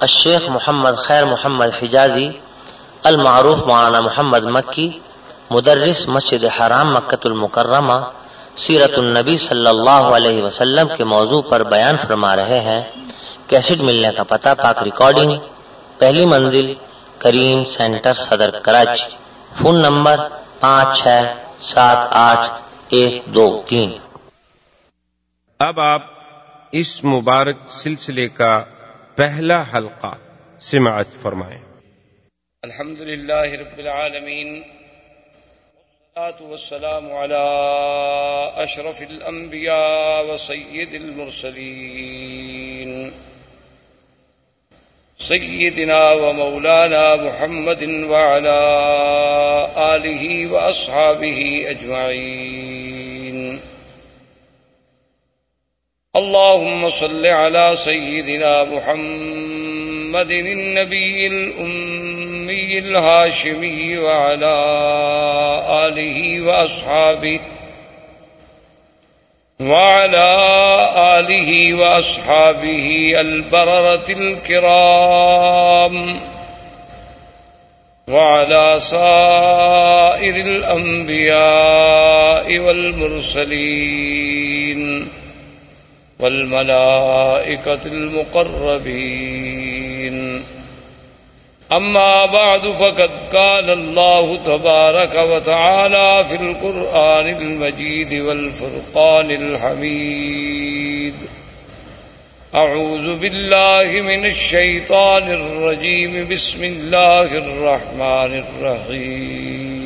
الشیخ محمد خیر محمد حجازی، المعروف مولانا محمد مکی، مدرس مسجد حرام مکت المکرمہ، سیرت النبی صلی اللہ علیہ وسلم کے موضوع پر بیان فرما رہے ہیں کیسٹ ملنے کا پتہ پاک ریکارڈنگ پہلی منزل، کریم سینٹر صدر کراچی، فون نمبر پانچ چھ سات آٹھ ایک دو تین۔ اب آپ اس مبارک سلسلے کا پہلا حلقہ سماعت فرمائیں الحمد للہ رب العالمین والسلام على أشرف الأنبياء وسيد المرسلين سيدنا ومولانا محمد وعلى آله وأصحابه أجمعين اللهم صل على سيدنا محمد النبي الأمي الهاشمي وعلى آله وأصحابه وعلى آله وأصحابه البررة الكرام وعلى سائر الأنبياء والمرسلين والملائكة المقربين أما بعد، فقد قال الله تبارك وتعالى في القرآن المجيد والفرقان الحميد أعوذ بالله من الشيطان الرجيم بسم الله الرحمن الرحيم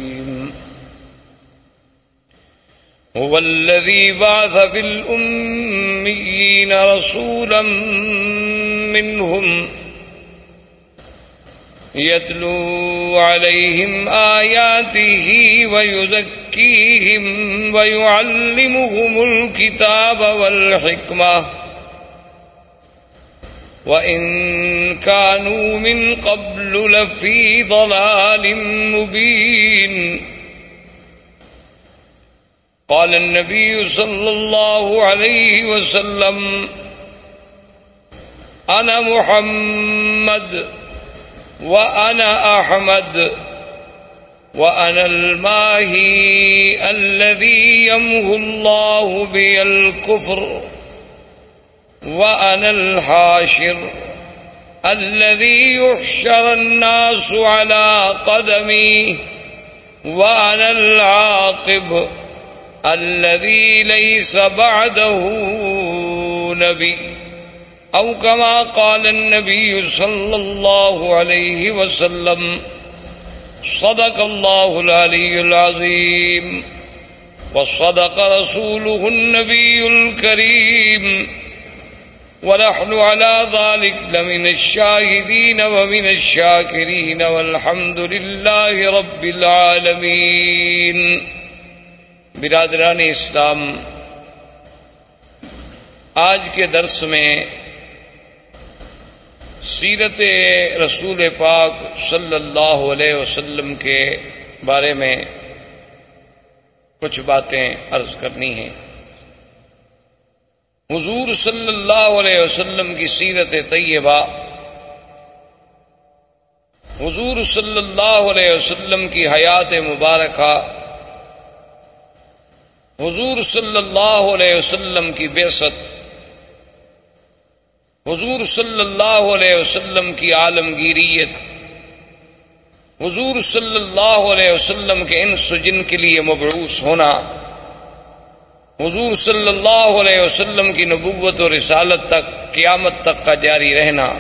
هو الذي بعث في الأميين رسولا منهم يتلو عليهم آياته ويذكيهم ويعلمهم الكتاب والحكمة وإن كانوا من قبل لفي ضلال مبين قال النبي صلى الله عليه وسلم، أنا محمد وأنا أحمد وأنا الماهي الذي يمه الله بي الكفر وأنا الحاشر الذي يحشر الناس على قدمي وأنا العاقب الذي ليس بعده نبي. أو كما قال النبي صلى الله عليه وسلم، صدق الله العلي العظيم. وصدق رسوله النبي الكريم. ونحن على ذلك لمن الشاهدين ومن الشاكرين والحمد لله رب العالمين. برادران اسلام، آج کے درس میں سیرت رسول پاک صلی اللہ علیہ وسلم کے بارے میں کچھ باتیں عرض کرنی ہیں۔ حضور صلی اللہ علیہ وسلم کی سیرت طیبہ، حضور صلی اللہ علیہ وسلم کی حیات مبارکہ حضور صلی اللہ علیہ وسلم کی بے ست حضور صلی اللہ علیہ وسلم کی عالمگیریت، حضور صلی اللہ علیہ وسلم کے ان سجن کے لیے مبعوث ہونا، حضور صلی اللہ علیہ وسلم کی نبوت و رسالت تک، قیامت تک کا جاری رہنا،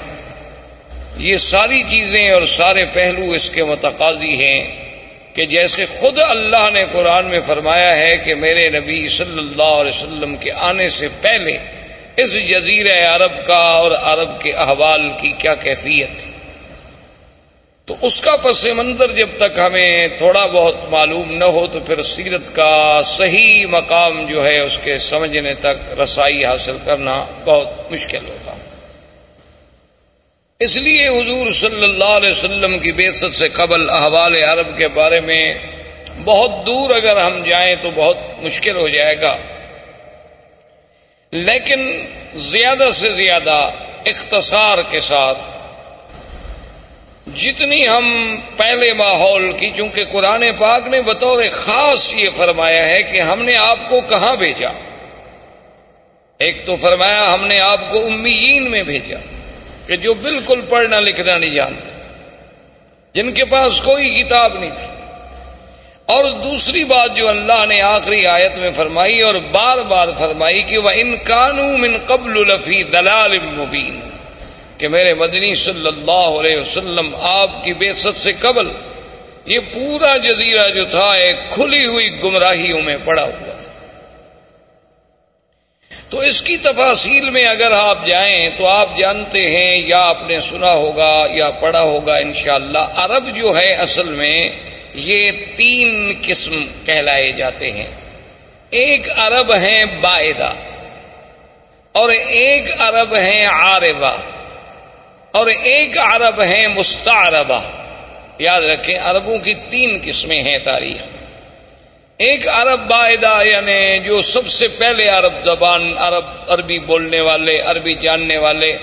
یہ ساری چیزیں اور سارے پہلو اس کے متقاضی ہیں۔ کہ جیسے خود اللہ نے قرآن میں فرمایا ہے کہ میرے نبی صلی اللہ علیہ وسلم کے آنے سے پہلے اس جزیر عرب کا اور عرب کے احوال کی کیا کیفیت تو اس کا پس منظر جب تک ہمیں تھوڑا بہت معلوم نہ ہو تو پھر سیرت کا صحیح مقام جو ہے اس کے سمجھنے تک رسائی حاصل کرنا بہت مشکل ہوگا اس لیے حضور صلی اللہ علیہ وسلم کی بیست سے قبل احوال عرب کے بارے میں بہت دور اگر ہم جائیں تو بہت مشکل ہو جائے گا۔ لیکن زیادہ سے زیادہ اختصار کے ساتھ جتنی ہم پہلے ماحول کی، چونکہ قرآن پاک نے بطور خاص یہ فرمایا ہے کہ ہم نے آپ کو کہاں بھیجا؟ ایک تو فرمایا ہم نے آپ کو امیین میں بھیجا۔ کہ جو بالکل پڑھنا لکھنا نہیں جانتے۔ جن کے پاس کوئی کتاب نہیں تھی۔ اور دوسری بات جو اللہ نے آخری آیت میں فرمائی اور بار بار فرمائی کہ وہ ان قانون قبل الفی دلال مبین، کہ میرے مدنی صلی اللہ علیہ وسلم، آپ کی بے ست سے قبل یہ پورا جزیرہ جو تھا ایک کھلی ہوئی گمراہیوں میں پڑا ہوا۔ تو اس کی تفاصیل میں اگر آپ جائیں تو آپ جانتے ہیں یا آپ نے سنا ہوگا یا پڑھا ہوگا انشاءاللہ، عرب جو ہے اصل میں یہ تین قسم کہلائے جاتے ہیں۔ ایک عرب ہیں باعدہ اور ایک عرب ہیں عاربہ اور ایک عرب ہیں مستعربہ۔ یاد رکھیں، عربوں کی تین قسمیں ہیں تاریخ۔ ایک عرب باعدہ یعنی جو سب سے پہلے عرب زبان، عرب عربی بولنے والے، عربی جاننے والے،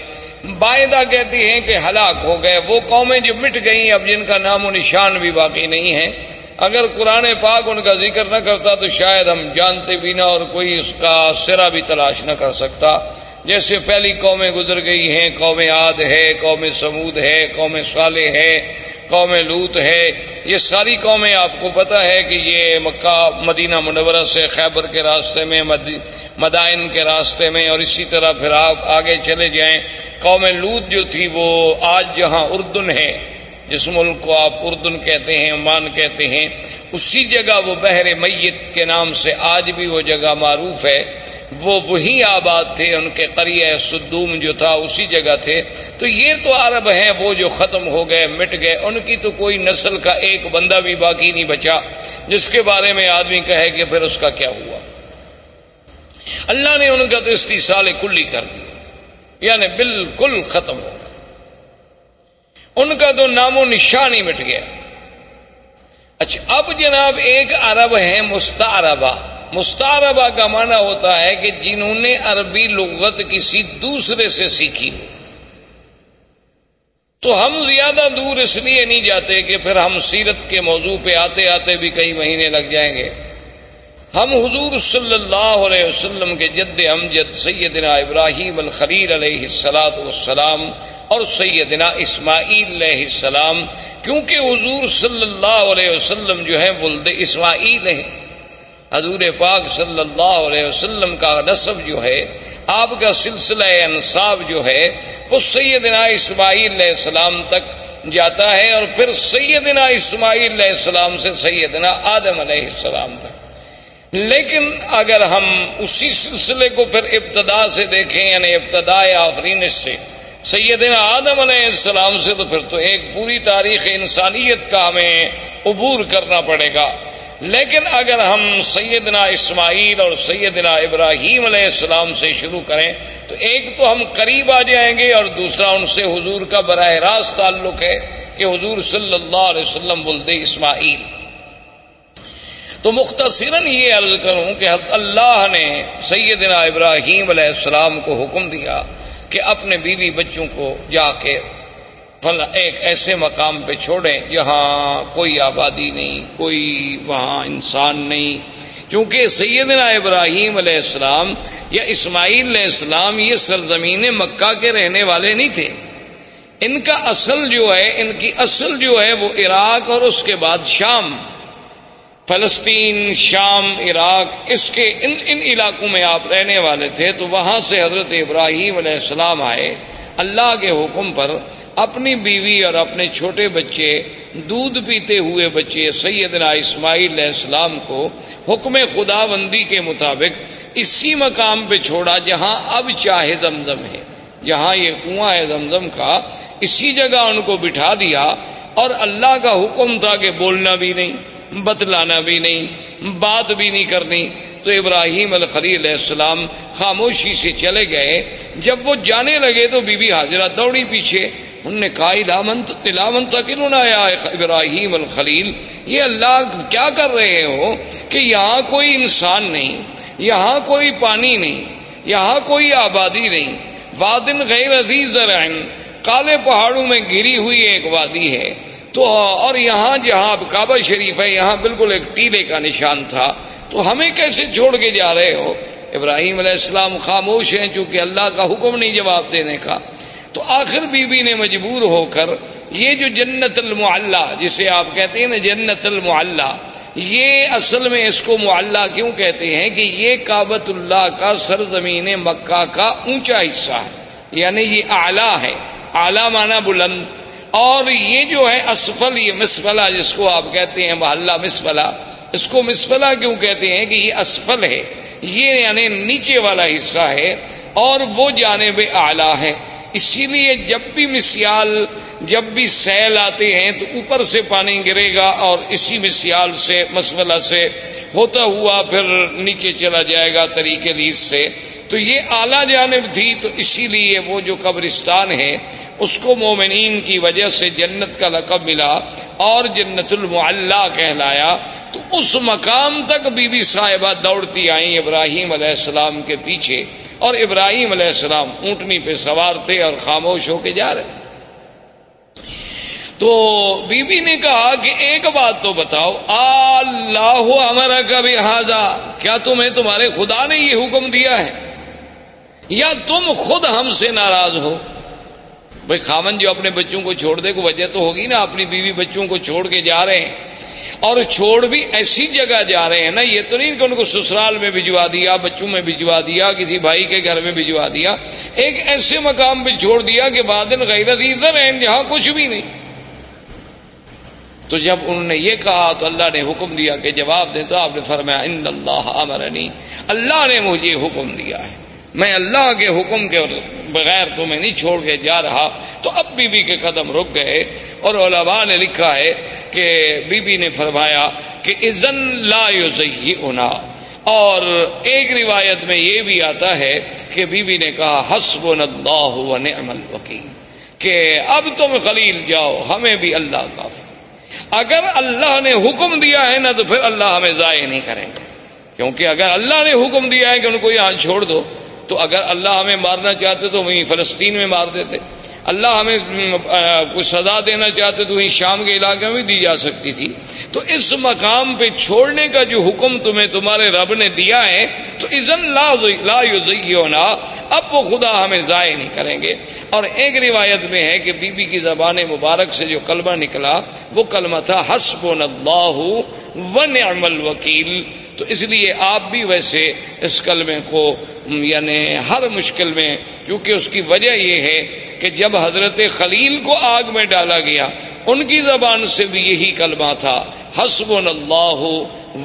باعدہ کہتی ہیں کہ ہلاک ہو گئے۔ وہ قومیں جو مٹ گئیں، اب جن کا نام و نشان بھی باقی نہیں ہے۔ اگر قرآن پاک ان کا ذکر نہ کرتا تو شاید ہم جانتے بھی نہ اور کوئی اس کا سرا بھی تلاش نہ کر سکتا۔ جیسے پہلی قومیں گزر گئی ہیں قوم عاد ہے قوم سمود ہے قوم صالح ہے قوم لوت ہے۔ یہ ساری قومیں آپ کو پتا ہے کہ یہ مکہ، مدینہ منورہ سے خیبر کے راستے میں مدائن کے راستے میں اور اسی طرح پھر آپ آگے چلے جائیں۔ قوم لوت جو تھی وہ آج جہاں اردن ہے، جس ملک کو آپ اردن کہتے ہیں، عمان کہتے ہیں، اسی جگہ وہ بحر میت کے نام سے آج بھی وہ جگہ معروف ہے۔ وہ وہی آباد تھے، ان کے قریہ سدوم جو تھا، اسی جگہ تھے۔ تو یہ تو عرب ہیں، وہ جو ختم ہو گئے، مٹ گئے، ان کی تو کوئی نسل کا ایک بندہ بھی باقی نہیں بچا، جس کے بارے میں آدمی کہے کہ پھر اس کا کیا ہوا؟ اللہ نے ان کا تو استحصال کلی کر دیا یعنی بالکل ختم ہو گیا۔ ان کا تو نام و نشان ہی مٹ گیا۔ اچھا اب جناب ایک عرب ہے مستعربہ۔ مستعربہ کا معنی ہوتا ہے کہ جنہوں نے عربی لغت کسی دوسرے سے سیکھی ہو۔ تو ہم زیادہ دور اس لیے نہیں جاتے کہ پھر ہم سیرت کے موضوع پہ آتے آتے بھی کئی مہینے لگ جائیں گے۔ ہم حضور صلی اللہ علیہ وسلم کے جد امجد سیدنا ابراہیم الخلیل علیہ السلاۃ والسلام اور سیدنا اسماعیل علیہ السلام، کیونکہ حضور صلی اللہ علیہ وسلم جو ہے ولد اسماعیل ہیں۔ حضور پاک صلی اللہ علیہ وسلم کا نصب جو ہے، آپ کا سلسلہ انصاب جو ہے، وہ سیدنا اسماعیل علیہ السلام تک جاتا ہے اور پھر سیدنا اسماعیل علیہ السلام سے سیدنا آدم علیہ السلام تک۔ لیکن اگر ہم اسی سلسلے کو پھر ابتدا سے دیکھیں یعنی ابتدا آفرین سے سیدنا آدم علیہ السلام سے تو پھر تو ایک پوری تاریخ انسانیت کا ہمیں عبور کرنا پڑے گا۔ لیکن اگر ہم سیدنا اسماعیل اور سیدنا ابراہیم علیہ السلام سے شروع کریں، تو ایک تو ہم قریب آ جائیں گے اور دوسرا ان سے حضور کا براہ راست تعلق ہے کہ حضور صلی اللہ علیہ وسلم بولتے اسماعیل۔ تو مختصراً یہ عرض کروں کہ اللہ نے سیدنا ابراہیم علیہ السلام کو حکم دیا۔ کہ اپنے بیوی بچوں کو جا کے ایک ایسے مقام پہ چھوڑیں جہاں کوئی آبادی نہیں، کوئی وہاں انسان نہیں۔ کیونکہ سیدنا ابراہیم علیہ السلام یا اسماعیل علیہ السلام یہ سرزمین مکہ کے رہنے والے نہیں تھے۔ ان کا اصل جو ہے، ان کی اصل جو ہے وہ عراق اور اس کے بعد شام۔ فلسطین، شام، عراق، اس کے ان ان علاقوں میں آپ رہنے والے تھے تو وہاں سے حضرت ابراہیم علیہ السلام آئے، اللہ کے حکم پر اپنی بیوی اور اپنے چھوٹے بچے، دودھ پیتے ہوئے بچے سیدنا اسماعیل علیہ السلام کو حکم خدا بندی کے مطابق اسی مقام پہ چھوڑا جہاں اب چاہے زمزم ہے، جہاں یہ کنواں ہے زمزم کا اسی جگہ ان کو بٹھا دیا اور اللہ کا حکم تھا کہ بولنا بھی نہیں۔ بتلانا بھی نہیں، بات بھی نہیں کرنی۔ تو ابراہیم الخلی علیہ السلام خاموشی سے چلے گئے۔ جب وہ جانے لگے تو بی بی حاضرہ دوڑی پیچھے۔ انہوں نے کہا علامت آیا ابراہیم الخلیل، یہ اللہ کیا کر رہے ہو کہ یہاں کوئی انسان نہیں، یہاں کوئی پانی نہیں، یہاں کوئی آبادی نہیں۔ وادن غیر عزیز کالے پہاڑوں میں گری ہوئی ایک وادی ہے۔ تو اور یہاں جی جہاں کعبہ شریف ہے، یہاں بالکل ایک ٹیلے کا نشان تھا۔ تو ہمیں کیسے چھوڑ کے جا رہے ہو؟ ابراہیم علیہ السلام خاموش ہیں چونکہ اللہ کا حکم نہیں جواب دینے کا۔ تو آخر بی بی نے مجبور ہو کر یہ جو جنت المعلہ جسے آپ کہتے ہیں نا جنت المعلہ یہ اصل میں اس کو معلہ کیوں کہتے ہیں کہ یہ کابت اللہ کا سرزمین مکہ کا اونچا حصہ ہے۔ یعنی یہ اعلیٰ ہے۔ اعلیٰ مانا بلند۔ اور یہ جو ہے اسفل، یہ مسفلا جس کو آپ کہتے ہیں، محلہ مسفلا اس کو مسفلا کیوں کہتے ہیں کہ یہ اسفل ہے؟ یہ یعنی نیچے والا حصہ ہے اور وہ جانب اعلیٰ ہے۔ اسی لیے جب بھی مسیال، جب بھی سیل آتے ہیں تو اوپر سے پانی گرے گا اور اسی مسیال سے مسولہ سے ہوتا ہوا پھر نیچے چلا جائے گا طریقے لیس سے۔ تو یہ اعلی جانب تھی، تو اسی لیے وہ جو قبرستان ہے اس کو مومنین کی وجہ سے جنت کا لقب ملا اور جنت المعلہ کہلایا، تو اس مقام تک بی بی صاحبہ دوڑتی آئیں ابراہیم علیہ السلام کے پیچھے اور ابراہیم علیہ السلام اونٹنی پہ سوار تھے اور خاموش ہو کے جا رہے۔ تو بی بی نے کہا کہ ایک بات تو بتاؤ، اللہ ہمارا کبھی حاضا کیا تمہیں تمہارے خدا نے یہ حکم دیا ہے؟ یا تم خود ہم سے ناراض ہو؟ بھائی خامن جو اپنے بچوں کو چھوڑ دے کو وجہ تو ہوگی نا، اپنی بیوی بچوں کو چھوڑ کے جا رہے ہیں۔ اور چھوڑ بھی ایسی جگہ جا رہے ہیں نا، یہ تو نہیں کہ ان کو سسرال میں بھجوا دیا، بچوں میں بھجوا دیا، کسی بھائی کے گھر میں بھجوا دیا۔ ایک ایسے مقام پہ چھوڑ دیا کہ بادن غیرت ادھر ہیں جہاں کچھ بھی نہیں۔ تو جب انہوں نے یہ کہا، تو اللہ نے حکم دیا کہ جواب دے، تو آپ نے فرمایا، ان اللہ امرنی اللہ نے مجھے حکم دیا ہے۔ میں اللہ کے حکم کے بغیر تمہیں نہیں چھوڑ کے جا رہا۔ تو اب بی بی کے قدم رک گئے اور علماء نے لکھا ہے کہ بی بی نے فرمایا کہ ازن لا ہونا اور ایک روایت میں یہ بھی آتا ہے کہ بی بی نے کہا حسب اللہ و نعم الوکیل۔ کہ اب تم خلیل جاؤ، ہمیں بھی اللہ کافی اگر اللہ نے حکم دیا ہے نا، تو پھر اللہ ہمیں ضائع نہیں کریں گے۔ کیونکہ اگر اللہ نے حکم دیا ہے کہ ان کو یہاں چھوڑ دو تو اگر اللہ ہمیں مارنا چاہتے تو وہیں فلسطین میں مار دیتے۔ اللہ ہمیں کچھ سزا دینا چاہتے تو وہیں شام کے علاقے میں دی جا سکتی تھی۔ تو اس مقام پہ چھوڑنے کا جو حکم تمہیں تمہارے رب نے دیا ہے، تو ازن لا لا اب وہ خدا ہمیں ضائع نہیں کریں گے۔ اور ایک روایت میں ہے کہ بی بی کی زبان مبارک سے جو کلمہ نکلا، وہ کلمہ تھا حسب اللہ و نعم الوکیل۔ تو اس لیے آپ بھی ویسے اس کلمے کو یعنی ہر مشکل میں، کیونکہ اس کی وجہ یہ ہے کہ جب حضرت خلیل کو آگ میں ڈالا گیا، ان کی زبان سے بھی یہی کلمہ تھا حسب اللہ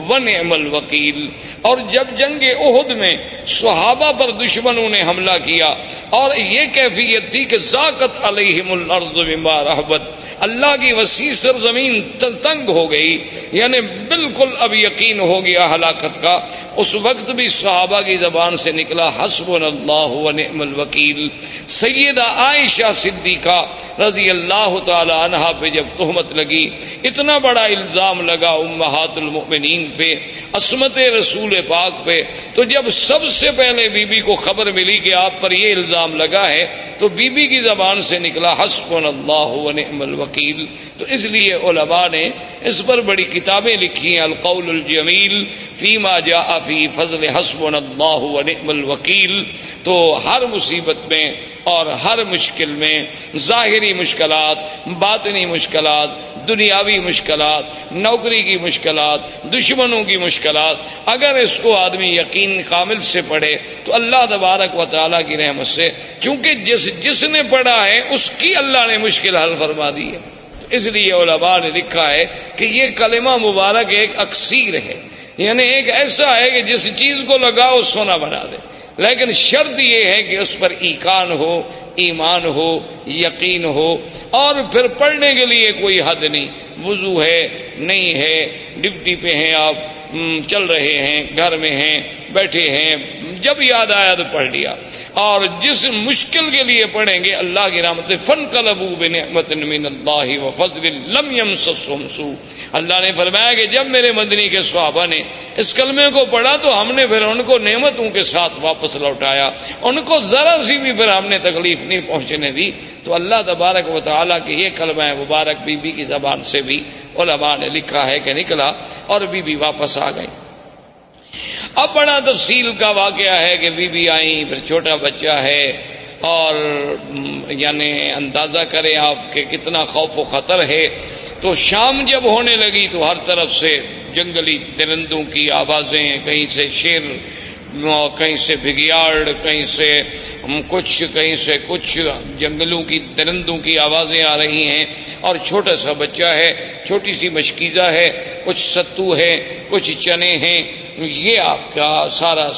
ون عمل وکیل اور جب جنگ عہد میں صحابہ پر دشمنوں نے حملہ کیا، اور یہ کیفیت تھی کہ ذاکت علیہم الارض بما رحبت۔ اللہ کی وسیع سر زمین تنگ ہو گئی یعنی بالکل اب یقین ہو گیا ہلاکت کا۔ اس وقت بھی صحابہ کی زبان سے نکلا حسب اللہ ونعم الوکیل۔ سیدہ عائشہ صدیقہ رضی اللہ تعالی عنہا پہ جب تہمت لگی، اتنا بڑا الزام لگا امہات المؤمنین پہ، عصمت رسول پاک پہ۔ تو جب سب سے پہلے بی بی کو خبر ملی کہ آپ پر یہ الزام لگا ہے، تو بی بی کی زبان سے نکلا حسب اللہ ونعم الوکیل۔ تو اس لیے علماء نے اس پر بڑی کتابیں لکھی ہیں، القول الجمیل فیما جا فی فضل حسب اللہ ونعم الوکیل۔ تو ہر مصیبت میں اور ہر مشکل میں ظاہری مشکلات، باطنی مشکلات، دنیاوی مشکلات، نوکری کی مشکلات دشمنوں کی مشکلات، اگر اس کو آدمی یقین کامل سے پڑھے، تو اللہ تبارک و تعالیٰ کی رحمت سے، کیونکہ جس جس نے پڑھا ہے، اس کی اللہ نے مشکل حل فرما دی ہے۔ اس لیے علماء نے لکھا ہے کہ یہ کلمہ مبارک ایک اکثیر ہے یعنی ایک ایسا ہے کہ جس چیز کو لگاؤ، سونا بنا دے۔ لیکن شرط یہ ہے کہ اس پر ایکان ہو، ایمان ہو، یقین ہو، اور پھر پڑھنے کے لیے کوئی حد نہیں۔ وضو ہے، نہیں ہے ڈپٹی پہ ہیں آپ چل رہے ہیں، گھر میں ہیں، بیٹھے ہیں، جب یاد آیا تو پڑھ لیا۔ اور جس مشکل کے لیے پڑھیں گے، اللہ کی رحمت فن کلبو من اللہ و فضل لم سو اللہ نے فرمایا کہ جب میرے مدنی کے صحابہ نے اس کلمے کو پڑھا تو ہم نے پھر ان کو نعمتوں کے ساتھ واپس لوٹایا۔ ان کو ذرا سی بھی پھر ہم نے تکلیف نہیں پہنچنے دی۔ تو اللہ تبارک و تعالیٰ کے یہ کلمہ ہے مبارک بی بی کی زبان سے بھی علماء نے لکھا ہے کہ نکلا اور بی بی واپس آ گئی اب بڑا تفصیل کا واقعہ ہے کہ بی بی آئی پھر چھوٹا بچہ ہے اور یعنی اندازہ کریں آپ کے کتنا خوف و خطر ہے۔ تو شام جب ہونے لگی تو ہر طرف سے جنگلی درندوں کی آوازیں، کہیں سے شیر کہیں سے بگیاڑ کہیں سے کچھ، کہیں سے کچھ جنگلوں کی، درندوں کی آوازیں آ رہی ہیں۔ اور چھوٹا سا بچہ ہے، چھوٹی سی مشکیزہ ہے، کچھ ستو ہے، کچھ چنے ہیں۔ یہ آپ کا سارا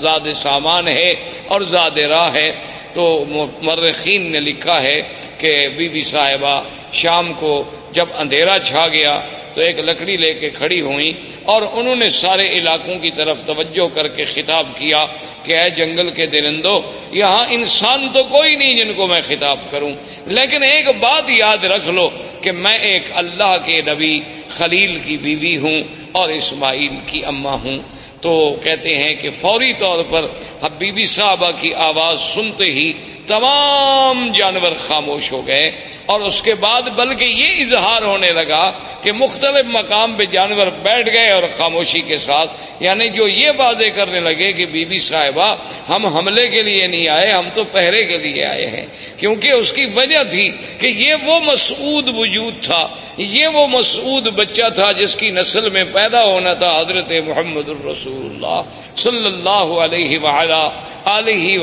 زاد سامان ہے اور زاد راہ ہے۔ تو مرخین نے لکھا ہے کہ بی بی صاحبہ شام کو جب اندھیرا چھا گیا تو ایک لکڑی لے کے کھڑی ہوئی اور انہوں نے سارے علاقوں کی طرف توجہ کر کے خطاب کیا کہ اے جنگل کے درندو یہاں انسان تو کوئی نہیں جن کو میں خطاب کروں۔ لیکن ایک بات یاد رکھ لو کہ میں ایک اللہ کے نبی خلیل کی بیوی ہوں اور اسماعیل کی اماں ہوں۔ تو کہتے ہیں کہ فوری طور پر حبیبی صاحبہ کی آواز سنتے ہی تمام جانور خاموش ہو گئے اور اس کے بعد بلکہ یہ اظہار ہونے لگا کہ مختلف مقام پہ جانور بیٹھ گئے اور خاموشی کے ساتھ یعنی جو یہ باتیں کرنے لگے کہ بی بی صاحبہ ہم حملے کے لیے نہیں آئے، ہم تو پہرے کے لیے آئے ہیں۔ کیونکہ اس کی وجہ تھی کہ یہ وہ مسعود وجود تھا، یہ وہ مسعود بچہ تھا جس کی نسل میں پیدا ہونا تھا حضرت محمد الرسول۔ اللہ صلی اللہ علیہ علیہ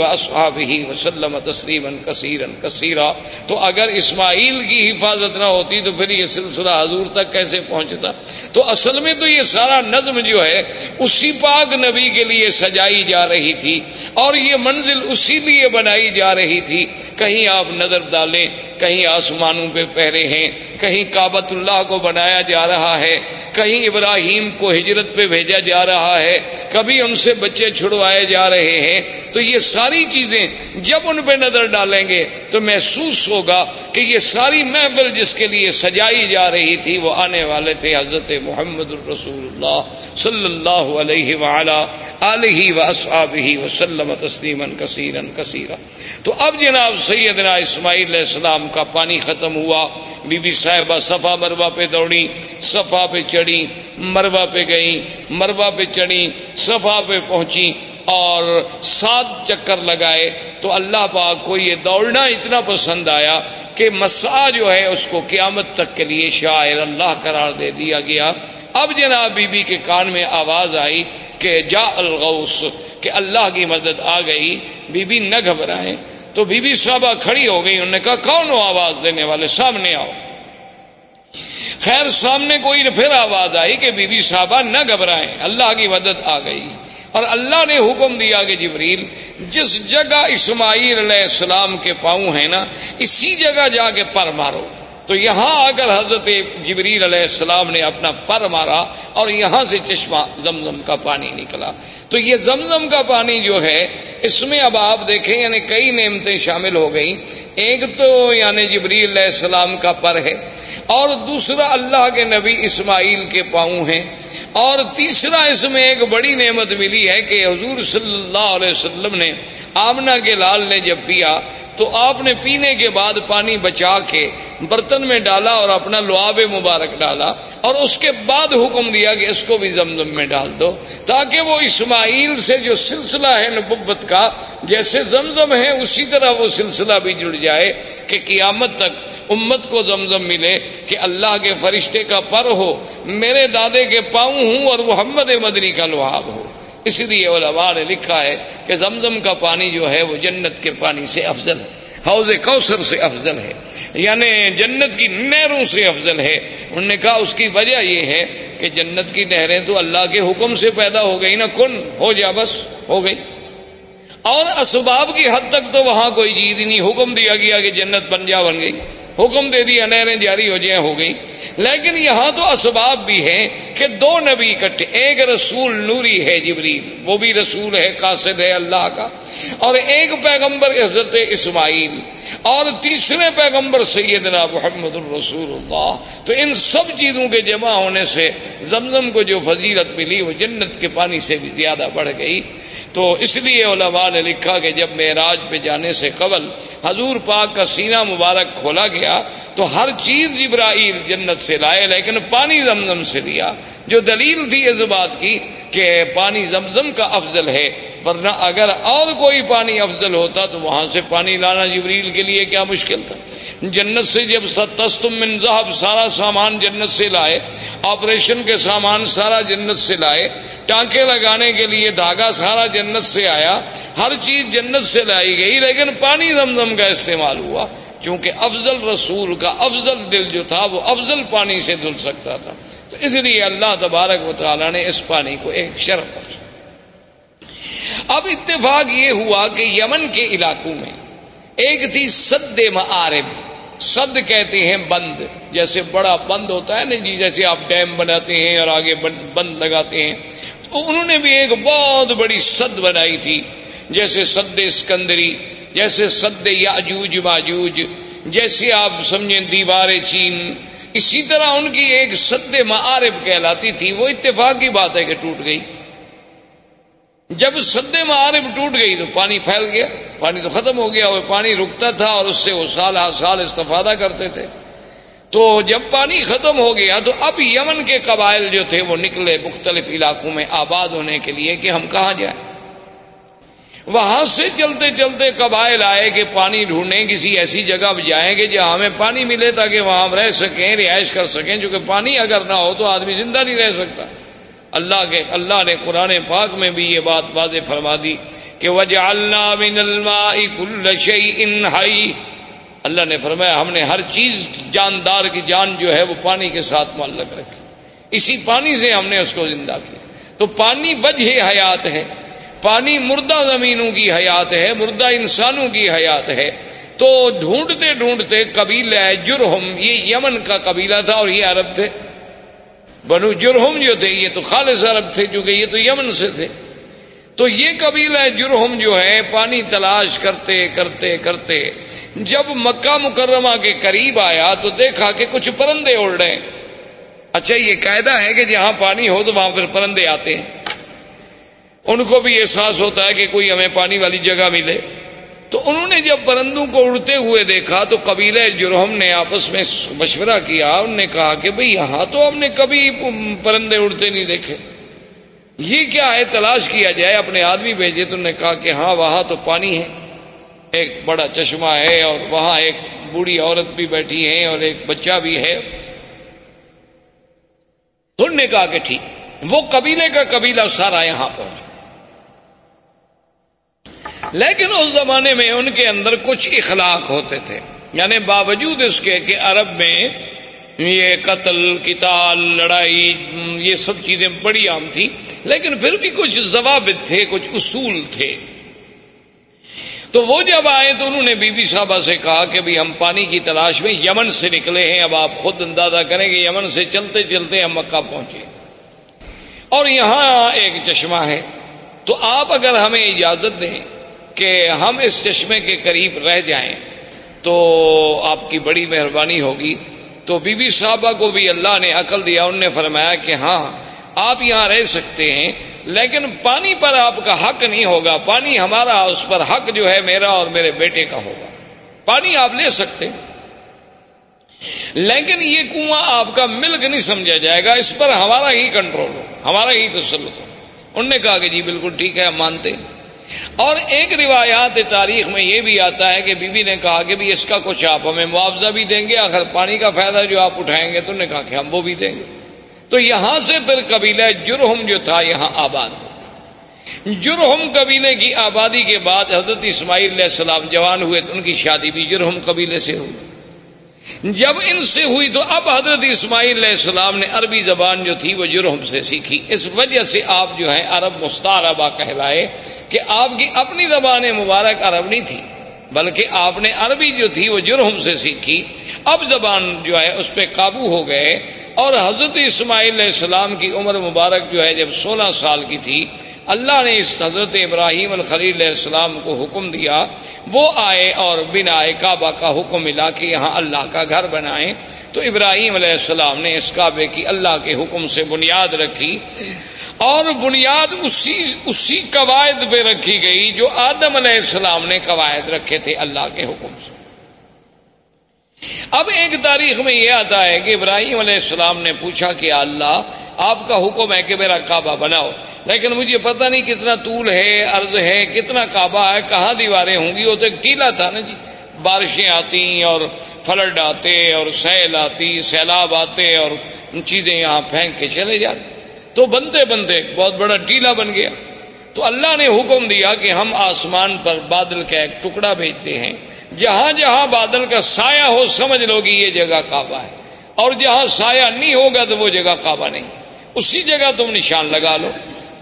وسلم تسلیم کثیرن کثیرہ تو اگر اسماعیل کی حفاظت نہ ہوتی تو پھر یہ سلسلہ حضور تک کیسے پہنچتا؟ تو اصل میں تو یہ سارا نظم جو ہے، اسی پاک نبی کے لیے سجائی جا رہی تھی اور یہ منزل اسی لیے بنائی جا رہی تھی۔ کہیں آپ نظر ڈالیں، کہیں آسمانوں پہ پہرے ہیں، کہیں کابت اللہ کو بنایا جا رہا ہے، کہیں ابراہیم کو ہجرت پہ بھیجا جا رہا ہے کبھی ہم سے بچے چھڑوائے جا رہے ہیں، تو یہ ساری چیزیں جب ان پہ نظر ڈالیں گے تو محسوس ہوگا کہ یہ ساری محفل جس کے لیے سجائی جا رہی تھی، وہ آنے والے تھے حضرت محمد الرسول اللہ صلی اللہ علیہ علیہ و وسلم تسلیم کثیر تو اب جناب سیدنا اسماعیل علیہ السلام کا پانی ختم ہوا، بی بی صاحبہ صفا مروا پہ دوڑی، صفا پہ چڑھی مروا پہ گئی مروا پہ چڑھی صفا پہ پہنچی اور سات چکر لگائے تو اللہ پاک کو یہ دوڑنا اتنا پسند آیا کہ مسا جو ہے اس کو قیامت تک کے لیے شاعر اللہ قرار دے دیا گیا۔ اب جناب بی بی کے کان میں آواز آئی کہ جا الغوث، کہ اللہ کی مدد آ گئی۔ بی بی نہ گھبرائیں۔ تو بی بی صاحبہ کھڑی ہو گئی، انہوں نے کہا، کون ہو آواز دینے والے؟ سامنے آؤ۔ خیر سامنے کوئی پھر آواز آئی کہ بی بی صاحبہ نہ گھبرائیں، اللہ کی مدد آ گئی۔ اور اللہ نے حکم دیا کہ جبریل، جس جگہ اسماعیل علیہ السلام کے پاؤں ہیں نا، اسی جگہ جا کے پر مارو۔ تو یہاں آ کر حضرت جبریل علیہ السلام نے اپنا پر مارا اور یہاں سے چشمہ زمزم کا پانی نکلا۔ تو یہ زمزم کا پانی جو ہے، اس میں اب آپ دیکھیں یعنی کئی نعمتیں شامل ہو گئی ایک تو یعنی جبریل علیہ السلام کا پر ہے، اور دوسرا اللہ کے نبی اسماعیل کے پاؤں ہیں۔ اور تیسرا اس میں ایک بڑی نعمت ملی ہے کہ حضور صلی اللہ علیہ وسلم نے آمنا کے لال نے جب پیا، تو آپ نے پینے کے بعد پانی بچا کے برتن میں ڈالا اور اپنا لعاب مبارک ڈالا، اور اس کے بعد حکم دیا کہ اس کو بھی زمزم میں ڈال دو، تاکہ وہ اسماعیل سے جو سلسلہ ہے نبوت کا، جیسے زمزم ہے، اسی طرح وہ سلسلہ بھی جڑ جائے کہ قیامت تک امت کو زمزم ملے کہ اللہ کے فرشتے کا پر ہو، میرے دادے کے پاؤں ہوں اور محمد مدنی کا لحاب ہو۔ اسی لیے علماء نے لکھا ہے کہ زمزم کا پانی جو ہے وہ جنت کے پانی سے افضل ہے۔ حوض کوثر سے افضل ہے۔ یعنی جنت کی نہروں سے افضل ہے۔ انہوں نے کہا اس کی وجہ یہ ہے کہ جنت کی نہریں تو اللہ کے حکم سے پیدا ہو گئی نا، کن؟ ہو جا بس، ہو گئی۔ اور اسباب کی حد تک تو وہاں کوئی چیز نہیں، حکم دیا گیا کہ جنت بن جا بن گئی۔ حکم دے دیا نہریں جاری ہو جائیں، ہو گئی لیکن یہاں تو اسباب بھی ہیں کہ دو نبی اکٹھے، ایک رسول نوری ہے جبریل، وہ بھی رسول ہے، قاصد ہے اللہ کا۔ اور ایک پیغمبر حضرت اسماعیل، اور تیسرے پیغمبر سیدنا محمد الرسول اللہ۔ تو ان سب چیزوں کے جمع ہونے سے زمزم کو جو فضیلت ملی، وہ جنت کے پانی سے بھی زیادہ بڑھ گئی۔ تو اس لیے علماء نے لکھا کہ جب معراج پہ جانے سے قبل حضور پاک کا سینہ مبارک کھولا گیا تو ہر چیز جبرائیل جنت سے لائے لیکن پانی زمزم سے لیا۔ جو دلیل تھی اس بات کی کہ پانی زمزم کا افضل ہے، ورنہ اگر اور کوئی پانی افضل ہوتا تو وہاں سے پانی لانا جبریل کے لیے کیا مشکل تھا۔ جنت سے جب ستستم من ذہب سارا سامان جنت سے لائے، آپریشن کے سامان سارا جنت سے لائے، ٹانکے لگانے کے لیے دھاگا سارا جنت سے آیا، ہر چیز جنت سے لائی گئی، لیکن پانی زمزم کا استعمال ہوا۔ کیونکہ افضل رسول کا افضل دل جو تھا، وہ افضل پانی سے دھل سکتا تھا۔ تو اس لیے اللہ تبارک و تعالیٰ نے اس پانی کو ایک شرف پر اب اتفاق یہ ہوا کہ یمن کے علاقوں میں ایک تھی سد معارب۔ سد کہتے ہیں بند، جیسے بڑا بند ہوتا ہے نا جی جیسے آپ ڈیم بناتے ہیں اور آگے بند لگاتے ہیں۔ تو انہوں نے بھی ایک بہت بڑی سد بنائی تھی، جیسے سد اسکندری، جیسے سد یاجوج ماجوج، جیسے آپ سمجھیں دیوار چین اسی طرح ان کی ایک سد معارب کہلاتی تھی، وہ اتفاق کی بات ہے کہ ٹوٹ گئی۔ جب سد معارب ٹوٹ گئی تو پانی پھیل گیا، پانی تو ختم ہو گیا وہ پانی رکتا تھا اور اس سے وہ سال ہر سال استفادہ کرتے تھے۔ تو جب پانی ختم ہو گیا تو اب یمن کے قبائل جو تھے وہ نکلے مختلف علاقوں میں آباد ہونے کے لیے کہ ہم کہاں جائیں۔ وہاں سے چلتے چلتے قبائل آئے کہ پانی ڈھونڈیں، کسی ایسی جگہ جائیں گے جہاں ہمیں پانی ملے تاکہ وہاں ہم رہ سکیں، رہائش کر سکیں کیونکہ پانی اگر نہ ہو تو آدمی زندہ نہیں رہ سکتا۔ اللہ کے، اللہ نے قرآن پاک میں بھی یہ بات واضح فرما دی کہ وجہ اللہ بن انہائی اللہ نے فرمایا، ہم نے ہر چیز، جاندار کی جان جو ہے وہ پانی کے ساتھ معلق رکھی۔ اسی پانی سے ہم نے اس کو زندہ کیا۔ تو پانی وجہ حیات ہے۔ پانی مردہ زمینوں کی حیات ہے، مردہ انسانوں کی حیات ہے۔ تو ڈھونڈتے ڈھونڈتے قبیلہ جرہم، یہ یمن کا قبیلہ تھا اور یہ عرب تھے۔ بنو جرہم جو تھے، یہ تو خالص عرب تھے کیونکہ یہ تو یمن سے تھے۔ تو یہ قبیلہ جرہم جو ہے، پانی تلاش کرتے کرتے کرتے جب مکہ مکرمہ کے قریب آیا تو دیکھا کہ کچھ پرندے اڑ رہے ہیں۔ اچھا یہ قاعدہ ہے کہ جہاں پانی ہو تو وہاں پھر پرندے آتے ہیں۔ ان کو بھی احساس ہوتا ہے کہ کوئی ہمیں پانی والی جگہ ملے۔ تو انہوں نے جب پرندوں کو اڑتے ہوئے دیکھا تو قبیلہ جرہم نے آپس میں مشورہ کیا۔ انہوں نے کہا کہ بھئی یہاں تو ہم نے کبھی پرندے اڑتے نہیں دیکھے۔ یہ کیا ہے؟ تلاش کیا جائے، اپنے آدمی بھیجے۔ تو انہوں نے کہا کہ ہاں وہاں تو پانی ہے۔ ایک بڑا چشمہ ہے اور وہاں ایک بوڑھی عورت بھی بیٹھی ہے اور ایک بچہ بھی ہے۔ تو انہوں نے کہا کہ ٹھیک۔ وہ قبیلے کا قبیلہ سارا یہاں پہنچا لیکن اس زمانے میں ان کے اندر کچھ اخلاق ہوتے تھے۔ یعنی باوجود اس کے کہ عرب میں یہ قتل کتال لڑائی، یہ سب چیزیں بڑی عام تھی، لیکن پھر بھی کچھ ضوابط تھے، کچھ اصول تھے۔ تو وہ جب آئے تو انہوں نے بی بی صاحبہ سے کہا کہ بھی ہم پانی کی تلاش میں یمن سے نکلے ہیں، اب آپ خود اندازہ کریں گے یمن سے چلتے چلتے ہم مکہ پہنچے۔ اور یہاں ایک چشمہ ہے۔ تو آپ اگر ہمیں اجازت دیں کہ ہم اس چشمے کے قریب رہ جائیں تو آپ کی بڑی مہربانی ہوگی۔ تو بی بی صاحبہ کو بھی اللہ نے عقل دیا، انہوں نے فرمایا کہ ہاں آپ یہاں رہ سکتے ہیں، لیکن پانی پر آپ کا حق نہیں ہوگا۔ پانی ہمارا، اس پر حق جو ہے میرا اور میرے بیٹے کا ہوگا۔ پانی آپ لے سکتے۔ لیکن یہ کنواں آپ کا ملک نہیں سمجھا جائے گا، اس پر ہمارا ہی کنٹرول ہو، ہمارا ہی تسلط ہو۔ انہوں نے کہا کہ جی بالکل ٹھیک ہے، ہم مانتے۔ ہیں اور ایک روایات تاریخ میں یہ بھی آتا ہے کہ بی بی نے کہا کہ بھی اس کا کچھ آپ ہمیں معاوضہ بھی دیں گے آخر پانی کا فائدہ جو آپ اٹھائیں گے تو نے کہا کہ ہم وہ بھی دیں گے۔ تو یہاں سے پھر قبیلہ جرہم جو تھا یہاں آباد ہو۔ جرہم قبیلے کی آبادی کے بعد حضرت اسماعیل علیہ السلام جوان ہوئے تو ان کی شادی بھی جرہم قبیلے سے ہوئی۔ جب ان سے ہوئی تو اب حضرت اسماعیل علیہ السلام نے عربی زبان جو تھی وہ جرہم سے سیکھی۔ اس وجہ سے آپ جو ہیں عرب مستعربہ کہلائے کہ آپ کی اپنی زبان مبارک عرب نہیں تھی، بلکہ آپ نے عربی جو تھی وہ جرہم سے سیکھی۔ اب زبان جو ہے اس پہ قابو ہو گئے اور حضرت اسماعیل علیہ السلام کی عمر مبارک جو ہے جب سولہ سال کی تھی اللہ نے اس حضرت ابراہیم الخلیل علیہ السلام کو حکم دیا، وہ آئے اور بنا کعبہ کا حکم ملا کہ یہاں اللہ کا گھر بنائیں۔ تو ابراہیم علیہ السلام نے اس کعبے کی اللہ کے حکم سے بنیاد رکھی اور بنیاد اسی اسی قواعد پہ رکھی گئی جو آدم علیہ السلام نے قواعد رکھے تھے اللہ کے حکم سے۔ اب ایک تاریخ میں یہ آتا ہے کہ ابراہیم علیہ السلام نے پوچھا کہ اللہ، آپ کا حکم ہے کہ میرا کعبہ بناؤ۔ لیکن مجھے پتہ نہیں کتنا طول ہے، عرض ہے، کتنا کعبہ ہے، کہاں دیواریں ہوں گی؟ وہ تو ایک ٹیلا تھا نا جی۔ بارشیں آتی اور فلڈ آتے اور سیل آتی، سیلاب آتے اور چیزیں یہاں پھینک کے چلے جاتے۔ تو بنتے بنتے بہت بڑا ٹیلا بن گیا۔ تو اللہ نے حکم دیا کہ ہم آسمان پر بادل کا ایک ٹکڑا بھیجتے ہیں۔ جہاں جہاں بادل کا سایہ ہو، سمجھ لو گی یہ جگہ کعبہ ہے۔ اور جہاں سایہ نہیں ہوگا تو وہ جگہ کعبہ نہیں۔ اسی جگہ تم نشان لگا لو۔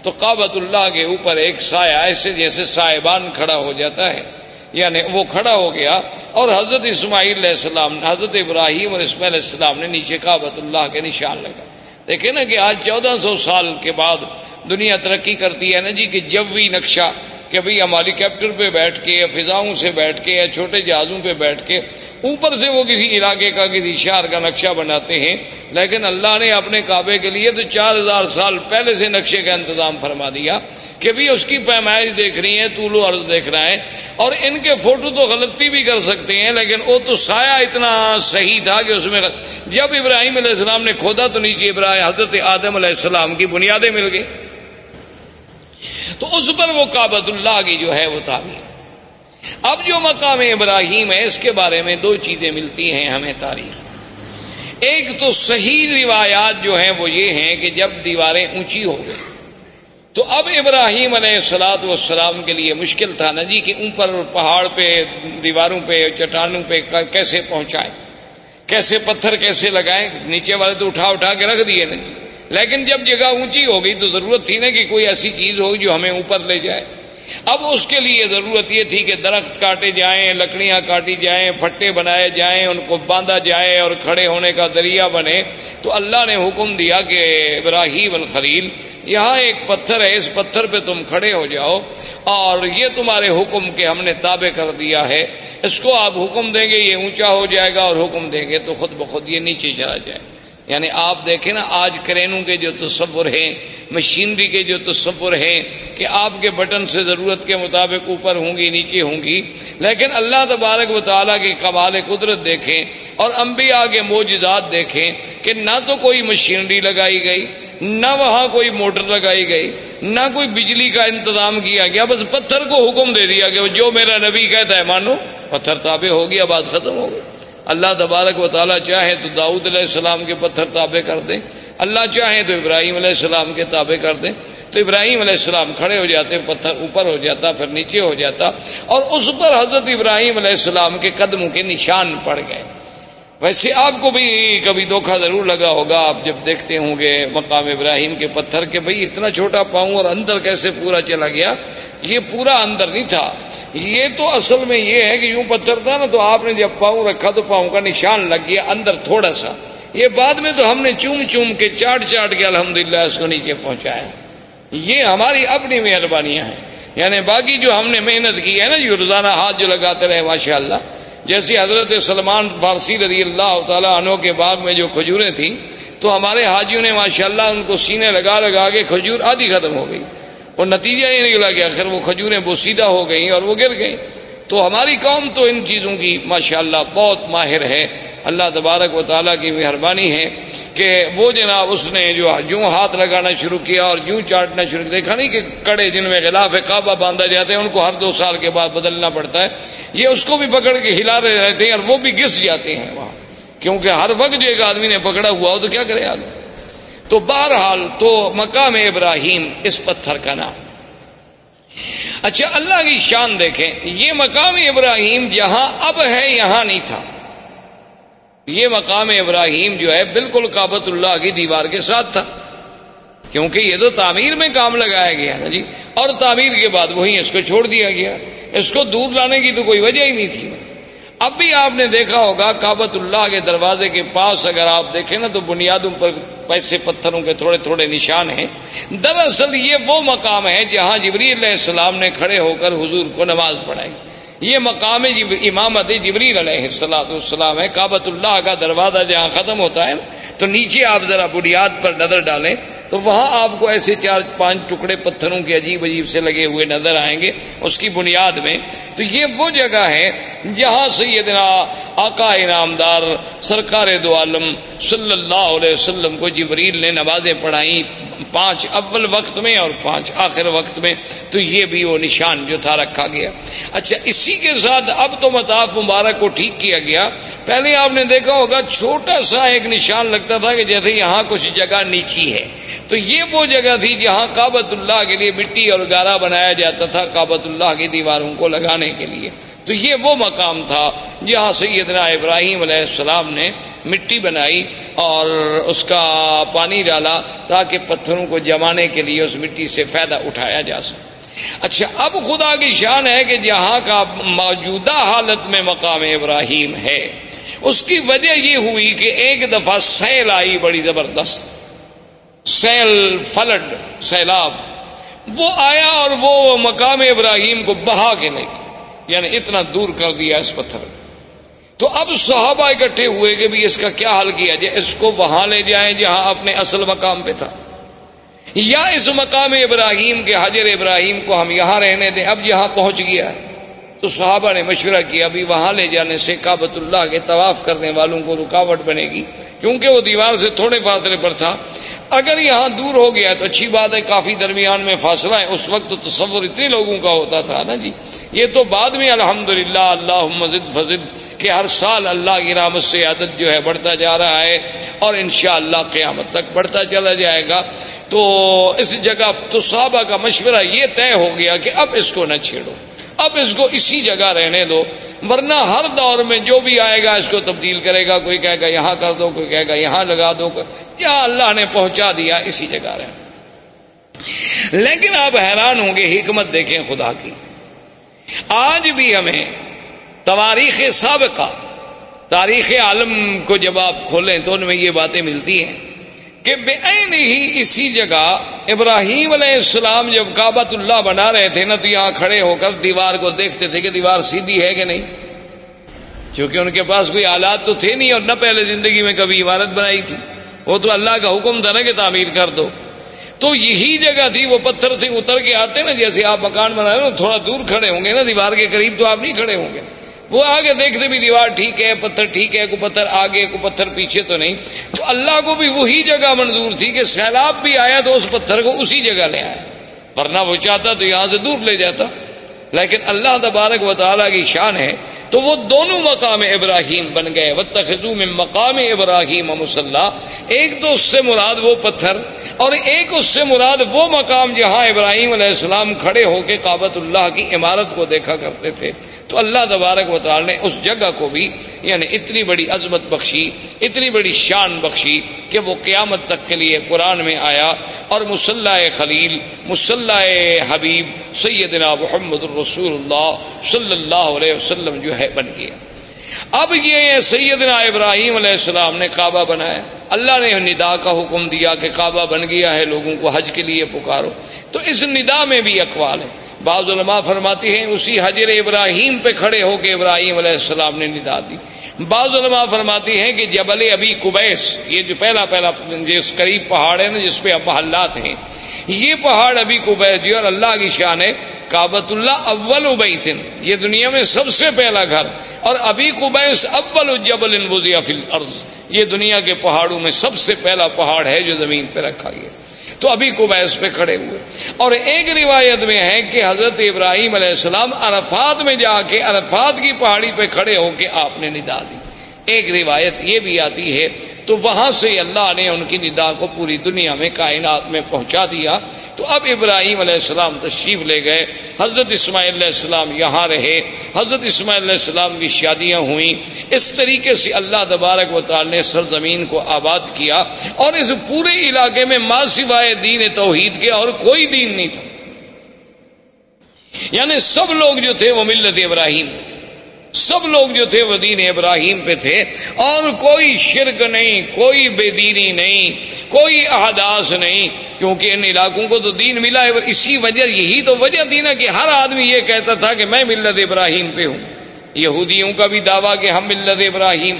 تو کابت اللہ کے اوپر ایک سایہ ایسے جیسے سائبان کھڑا ہو جاتا ہے۔ یعنی وہ کھڑا ہو گیا۔ اور حضرت اسماعیل علیہ السلام، حضرت ابراہیم اور اسماعیل علیہ السلام نے نیچے کابت اللہ کے نشان لگا۔ دیکھیں نا کہ آج چودہ سو سال کے بعد دنیا ترقی کرتی ہے نا جی کہ جبوی نقشہ کہ بھئی ہم ہیلی کاپٹر پہ بیٹھ کے یا فضاؤں سے بیٹھ کے یا چھوٹے جہازوں پہ بیٹھ کے اوپر سے وہ کسی علاقے کا کسی شہر کا نقشہ بناتے ہیں، لیکن اللہ نے اپنے کعبے کے لیے تو چار ہزار سال پہلے سے نقشے کا انتظام فرما دیا کہ بھی اس کی پیمائش دیکھ رہی ہے طول و عرض دیکھ رہا ہے اور ان کے فوٹو تو غلطی بھی کر سکتے ہیں، لیکن وہ تو سایہ اتنا صحیح تھا کہ اس میں جب ابراہیم علیہ السلام نے کھودا تو نیچے ابراہیم حضرت آدم علیہ السلام کی بنیادیں مل گئی تو اس پر وہ کابت اللہ کی جو ہے وہ تعمیر۔ اب جو مقام ابراہیم ہے، اس کے بارے میں دو چیزیں ملتی ہیں ہمیں تاریخ۔ ایک تو صحیح روایات جو ہیں وہ یہ ہیں کہ جب دیواریں اونچی ہو گئی تو اب ابراہیم علیہ السلاط والسلام کے لیے مشکل تھا نا جی کہ اوپر پہاڑ پہ، دیواروں پہ، چٹانوں پہ کیسے پہنچائے؟ کیسے پتھر کیسے لگائے؟ نیچے والے تو اٹھا اٹھا کے رکھ دیے نا جی۔ لیکن جب جگہ اونچی ہو گئی تو ضرورت تھی نا کہ کوئی ایسی چیز ہوگی جو ہمیں اوپر لے جائے۔ اب اس کے لیے ضرورت یہ تھی کہ درخت کاٹے جائیں، لکڑیاں کاٹی جائیں، پھٹے بنائے جائیں، ان کو باندھا جائے اور کھڑے ہونے کا ذریعہ بنے۔ تو اللہ نے حکم دیا کہ ابراہیم الخلیل، یہاں ایک پتھر ہے، اس پتھر پہ تم کھڑے ہو جاؤ۔ اور یہ تمہارے حکم کے ہم نے تابع کر دیا ہے۔ اس کو آپ حکم دیں گے، یہ اونچا ہو جائے گا اور حکم دیں گے تو خود بخود یہ نیچے چلا جائے۔ یعنی آپ دیکھیں نا، آج کرینوں کے جو تصور ہیں، مشینری کے جو تصور ہیں کہ آپ کے بٹن سے ضرورت کے مطابق اوپر ہوں گی، نیچے ہوں گی، لیکن اللہ تبارک و تعالیٰ کی کمال قدرت دیکھیں اور انبیاء کے موجزات دیکھیں کہ نہ تو کوئی مشینری لگائی گئی، نہ وہاں کوئی موٹر لگائی گئی، نہ کوئی بجلی کا انتظام کیا گیا، بس پتھر کو حکم دے دیا کہ جو میرا نبی کہتا ہے، مانو، پتھر تابع ہو گیا بات ختم ہو گئی اللہ تبارک و تعالیٰ چاہے تو داؤد علیہ السلام کے پتھر تابع کر دیں اللہ چاہے تو ابراہیم علیہ السلام کے تابع کر دیں تو ابراہیم علیہ السلام کھڑے ہو جاتے، پتھر اوپر ہو جاتا، پھر نیچے ہو جاتا۔ اور اس پر حضرت ابراہیم علیہ السلام کے قدموں کے نشان پڑ گئے۔ ویسے آپ کو بھی کبھی دھوکھا ضرور لگا ہوگا، آپ جب دیکھتے ہوں گے مقام ابراہیم کے پتھر کے بھائی اتنا چھوٹا پاؤں اور اندر کیسے پورا چلا گیا، یہ پورا اندر نہیں تھا۔ یہ تو اصل میں یہ ہے کہ یوں پتھر تھا نا تو آپ نے جب پاؤں رکھا تو پاؤں کا نشان لگ گیا اندر تھوڑا سا۔ یہ بعد میں تو ہم نے چوم چوم کے چاٹ چاٹ کے الحمدللہ اس کو نیچے پہنچایا۔ یہ ہماری اپنی مہربانیاں ہیں۔ یعنی باقی جو ہم نے محنت کی ہے نا جو روزانہ ہاتھ جو لگاتے رہے ماشاء اللہ جیسے حضرت سلمان فارسی رضی اللہ تعالیٰ عنہ کے باغ میں جو کھجوریں تھیں، تو ہمارے حاجیوں نے ماشاء اللہ ان کو سینے لگا لگا کے کھجور آدھی ختم ہو گئی۔ اور نتیجہ یہ نکلا کہ آخر وہ کھجوریں بوسیدہ ہو گئیں اور وہ گر گئیں۔ تو ہماری قوم تو ان چیزوں کی ماشاء اللہ بہت ماہر ہے۔ اللہ تبارک و تعالیٰ کی مہربانی ہے۔ کہ وہ جناب اس نے جو جوں ہاتھ لگانا شروع کیا اور جوں چاٹنا شروع کیا۔ دیکھا نہیں کہ کڑے جن میں غلاف کعبہ باندھا جاتے ہیں ان کو ہر دو سال کے بعد بدلنا پڑتا ہے۔ یہ اس کو بھی پکڑ کے ہلا رہے رہتے ہیں اور وہ بھی گس جاتے ہیں وہاں۔ کیونکہ ہر وقت جو ایک آدمی نے پکڑا ہوا ہو تو کیا کرے آدمی؟ تو بہرحال تو مقام ابراہیم اس پتھر کا نام۔ اچھا اللہ کی شان دیکھیں، یہ مقام ابراہیم جہاں اب ہے، یہاں نہیں تھا۔ یہ مقام ابراہیم جو ہے بالکل کابت اللہ کی دیوار کے ساتھ تھا۔ کیونکہ یہ تو تعمیر میں کام لگایا گیا نا جی۔ اور تعمیر کے بعد وہیں اس کو چھوڑ دیا گیا۔ اس کو دور لانے کی تو کوئی وجہ ہی نہیں تھی۔ اب بھی آپ نے دیکھا ہوگا کابت اللہ کے دروازے کے پاس اگر آپ دیکھیں نا تو بنیادوں پر پیسے پتھروں کے تھوڑے تھوڑے نشان ہیں۔ دراصل یہ وہ مقام ہے جہاں جبری علیہ السلام نے کھڑے ہو کر حضور کو نماز پڑھائی۔ یہ مقام امامت جبریل علیہ السلاۃ السلام ہے کابت اللہ کا دروازہ جہاں ختم ہوتا ہے، تو نیچے آپ ذرا بنیاد پر نظر ڈالیں، تو وہاں آپ کو ایسے چار پانچ ٹکڑے پتھروں کے عجیب عجیب سے لگے ہوئے نظر آئیں گے اس کی بنیاد میں۔ تو یہ وہ جگہ ہے جہاں سیدنا آقا انعامدار سرکار دو عالم صلی اللہ علیہ وسلم کو جبریل نے نمازیں پڑھائی پانچ اول وقت میں اور پانچ آخر وقت میں، تو یہ بھی وہ نشان جو تھا رکھا گیا۔ اچھا اس اسی کے ساتھ اب تو مطاف مبارک کو ٹھیک کیا گیا۔ پہلے آپ نے دیکھا ہوگا چھوٹا سا ایک نشان لگتا تھا کہ جیسے یہاں کچھ جگہ نیچی ہے۔ تو یہ وہ جگہ تھی جہاں کابت اللہ کے لیے مٹی اور گارا بنایا جاتا تھا کابت اللہ کی دیواروں کو لگانے کے لیے۔ تو یہ وہ مقام تھا جہاں سیدنا ابراہیم علیہ السلام نے مٹی بنائی اور اس کا پانی ڈالا تاکہ پتھروں کو جمانے کے لیے اس مٹی سے فائدہ اٹھایا جا سکے۔ اچھا اب خدا کی شان ہے کہ جہاں کا موجودہ حالت میں مقام ابراہیم ہے۔ اس کی وجہ یہ ہوئی کہ ایک دفعہ سیل آئی بڑی زبردست۔ سیل فلڈ سیلاب۔ وہ آیا اور وہ مقام ابراہیم کو بہا کے لے گیا۔ یعنی اتنا دور کر دیا اس پتھر۔ تو اب صحابہ اکٹھے ہوئے کہ بھی اس کا کیا حل کیا جائے، اس کو وہاں لے جائیں جہاں اپنے اصل مقام پہ تھا۔ یا اس مقام ابراہیم کے حجر ابراہیم کو ہم یہاں رہنے دیں۔ اب یہاں پہنچ گیا۔ تو صحابہ نے مشورہ کیا، ابھی وہاں لے جانے سے کابت اللہ کے طواف کرنے والوں کو رکاوٹ بنے گی۔ کیونکہ وہ دیوار سے تھوڑے فاصلے پر تھا۔ اگر یہاں دور ہو گیا تو اچھی بات ہے، کافی درمیان میں فاصلہ ہے۔ اس وقت تو تصور اتنے لوگوں کا ہوتا تھا نا جی۔ یہ تو بعد میں الحمد للہ اللہ مزد فضد کہ ہر سال اللہ کی رحمت سے عادت جو ہے بڑھتا جا رہا ہے اور انشاءاللہ اللہ قیامت تک بڑھتا چلا جائے گا۔ تو اس جگہ تو صحابہ کا مشورہ یہ طے ہو گیا کہ اب اس کو نہ چھیڑو۔ اب اس کو اسی جگہ رہنے دو۔ ورنہ ہر دور میں جو بھی آئے گا اس کو تبدیل کرے گا۔ کوئی کہے گا یہاں کر دو، کوئی کہے گا یہاں لگا دو۔ یا اللہ نے پہنچا دیا اسی جگہ رہے۔ لیکن آپ حیران ہوں گے، حکمت دیکھیں خدا کی۔ آج بھی ہمیں تواریخ سابقہ، تاریخ عالم کو جب آپ کھولیں تو ان میں یہ باتیں ملتی ہیں کہ بے ہی اسی جگہ ابراہیم علیہ السلام جب کابت اللہ بنا رہے تھے نا تو یہاں کھڑے ہو کر دیوار کو دیکھتے تھے کہ دیوار سیدھی ہے کہ نہیں۔ کیونکہ ان کے پاس کوئی آلات تو تھے نہیں اور نہ پہلے زندگی میں کبھی عمارت بنائی تھی۔ وہ تو اللہ کا حکم تھا نا کہ تعمیر کر دو۔ تو یہی جگہ تھی، وہ پتھر سے اتر کے آتے نا، جیسے آپ مکان بنا رہے تھوڑا دور کھڑے ہوں گے نا، دیوار کے قریب تو آپ نہیں کھڑے ہوں گے۔ وہ آگے دیکھتے بھی دیوار ٹھیک ہے، پتھر ٹھیک ہے کو پتھر آگے کو پتھر پیچھے تو نہیں۔ تو اللہ کو بھی وہی جگہ منظور تھی کہ سیلاب بھی آیا تو اس پتھر کو اسی جگہ لے آیا ورنہ وہ چاہتا تو یہاں سے دور لے جاتا۔ لیکن اللہ تبارک و تعالیٰ کی شان ہے، تو وہ دونوں مقام ابراہیم بن گئے۔ وہ تخذو میں مقام ابراہیم مسلح ایک تو اس سے مراد وہ پتھر اور ایک اس سے مراد وہ مقام جہاں ابراہیم علیہ السلام کھڑے ہو کے کابت اللہ کی عمارت کو دیکھا کرتے تھے۔ تو اللہ تبارک و تعالی نے اس جگہ کو بھی یعنی اتنی بڑی عظمت بخشی، اتنی بڑی شان بخشی کہ وہ قیامت تک کے لیے قرآن میں آیا۔ اور مسلح خلیل مسلح حبیب، سیدنا محمد الرسول اللہ صلی اللہ علیہ وسلم جو ہے بن گیا۔ اب یہ سیدنا ابراہیم علیہ السلام نے کعبہ بنایا۔ اللہ نے ندا کا حکم دیا کہ کعبہ بن گیا ہے، لوگوں کو حج کے لیے پکارو۔ تو اس ندا میں بھی اقوال ہے بعض علماء فرماتی ہیں، اسی حجر ابراہیم پہ کھڑے ہو کے ابراہیم علیہ السلام نے ندا دی۔ بعض علماء فرماتی ہیں کہ جبل ابی کبیس یہ جو پہلا پہلا جس قریب پہاڑ ہے نا، جس پہ اب محلات ہیں یہ پہاڑ ابھی کبیس اور اللہ کی شان ہے کابت اللہ اول ابیتن یہ دنیا میں سب سے پہلا گھر، اور ابھی کبیس اول جبل فی الارض، یہ دنیا کے پہاڑوں میں سب سے پہلا پہاڑ ہے جو زمین پہ رکھا گیا۔ تو ابھی کو پہ کھڑے ہوئے۔ اور ایک روایت میں ہے کہ حضرت ابراہیم علیہ السلام عرفات میں جا کے عرفات کی پہاڑی پہ کھڑے ہو کے آپ نے ندا دی۔ ایک روایت یہ بھی آتی ہے، تو وہاں سے اللہ نے ان کی ندا کو پوری دنیا میں، کائنات میں پہنچا دیا۔ تو اب ابراہیم علیہ السلام تشریف لے گئے۔ حضرت اسماعیل علیہ السلام یہاں رہے۔ حضرت اسماعیل علیہ السلام کی شادیاں ہوئیں۔ اس طریقے سے اللہ تبارک و تعالی نے سرزمین کو آباد کیا اور اس پورے علاقے میں ماں سوائے دین توحید کے اور کوئی دین نہیں تھا۔ یعنی سب لوگ جو تھے وہ ملت ابراہیم۔ سب لوگ جو تھے وہ دین ابراہیم پہ تھے اور کوئی شرک نہیں، کوئی بے دینی نہیں، کوئی احداث نہیں، کیونکہ ان علاقوں کو تو دین ملا ہے۔ اسی وجہ، یہی تو وجہ تھی نا کہ ہر آدمی یہ کہتا تھا کہ میں ملت ابراہیم پہ ہوں۔ یہودیوں کا بھی دعویٰ کہ ہم ملت ابراہیم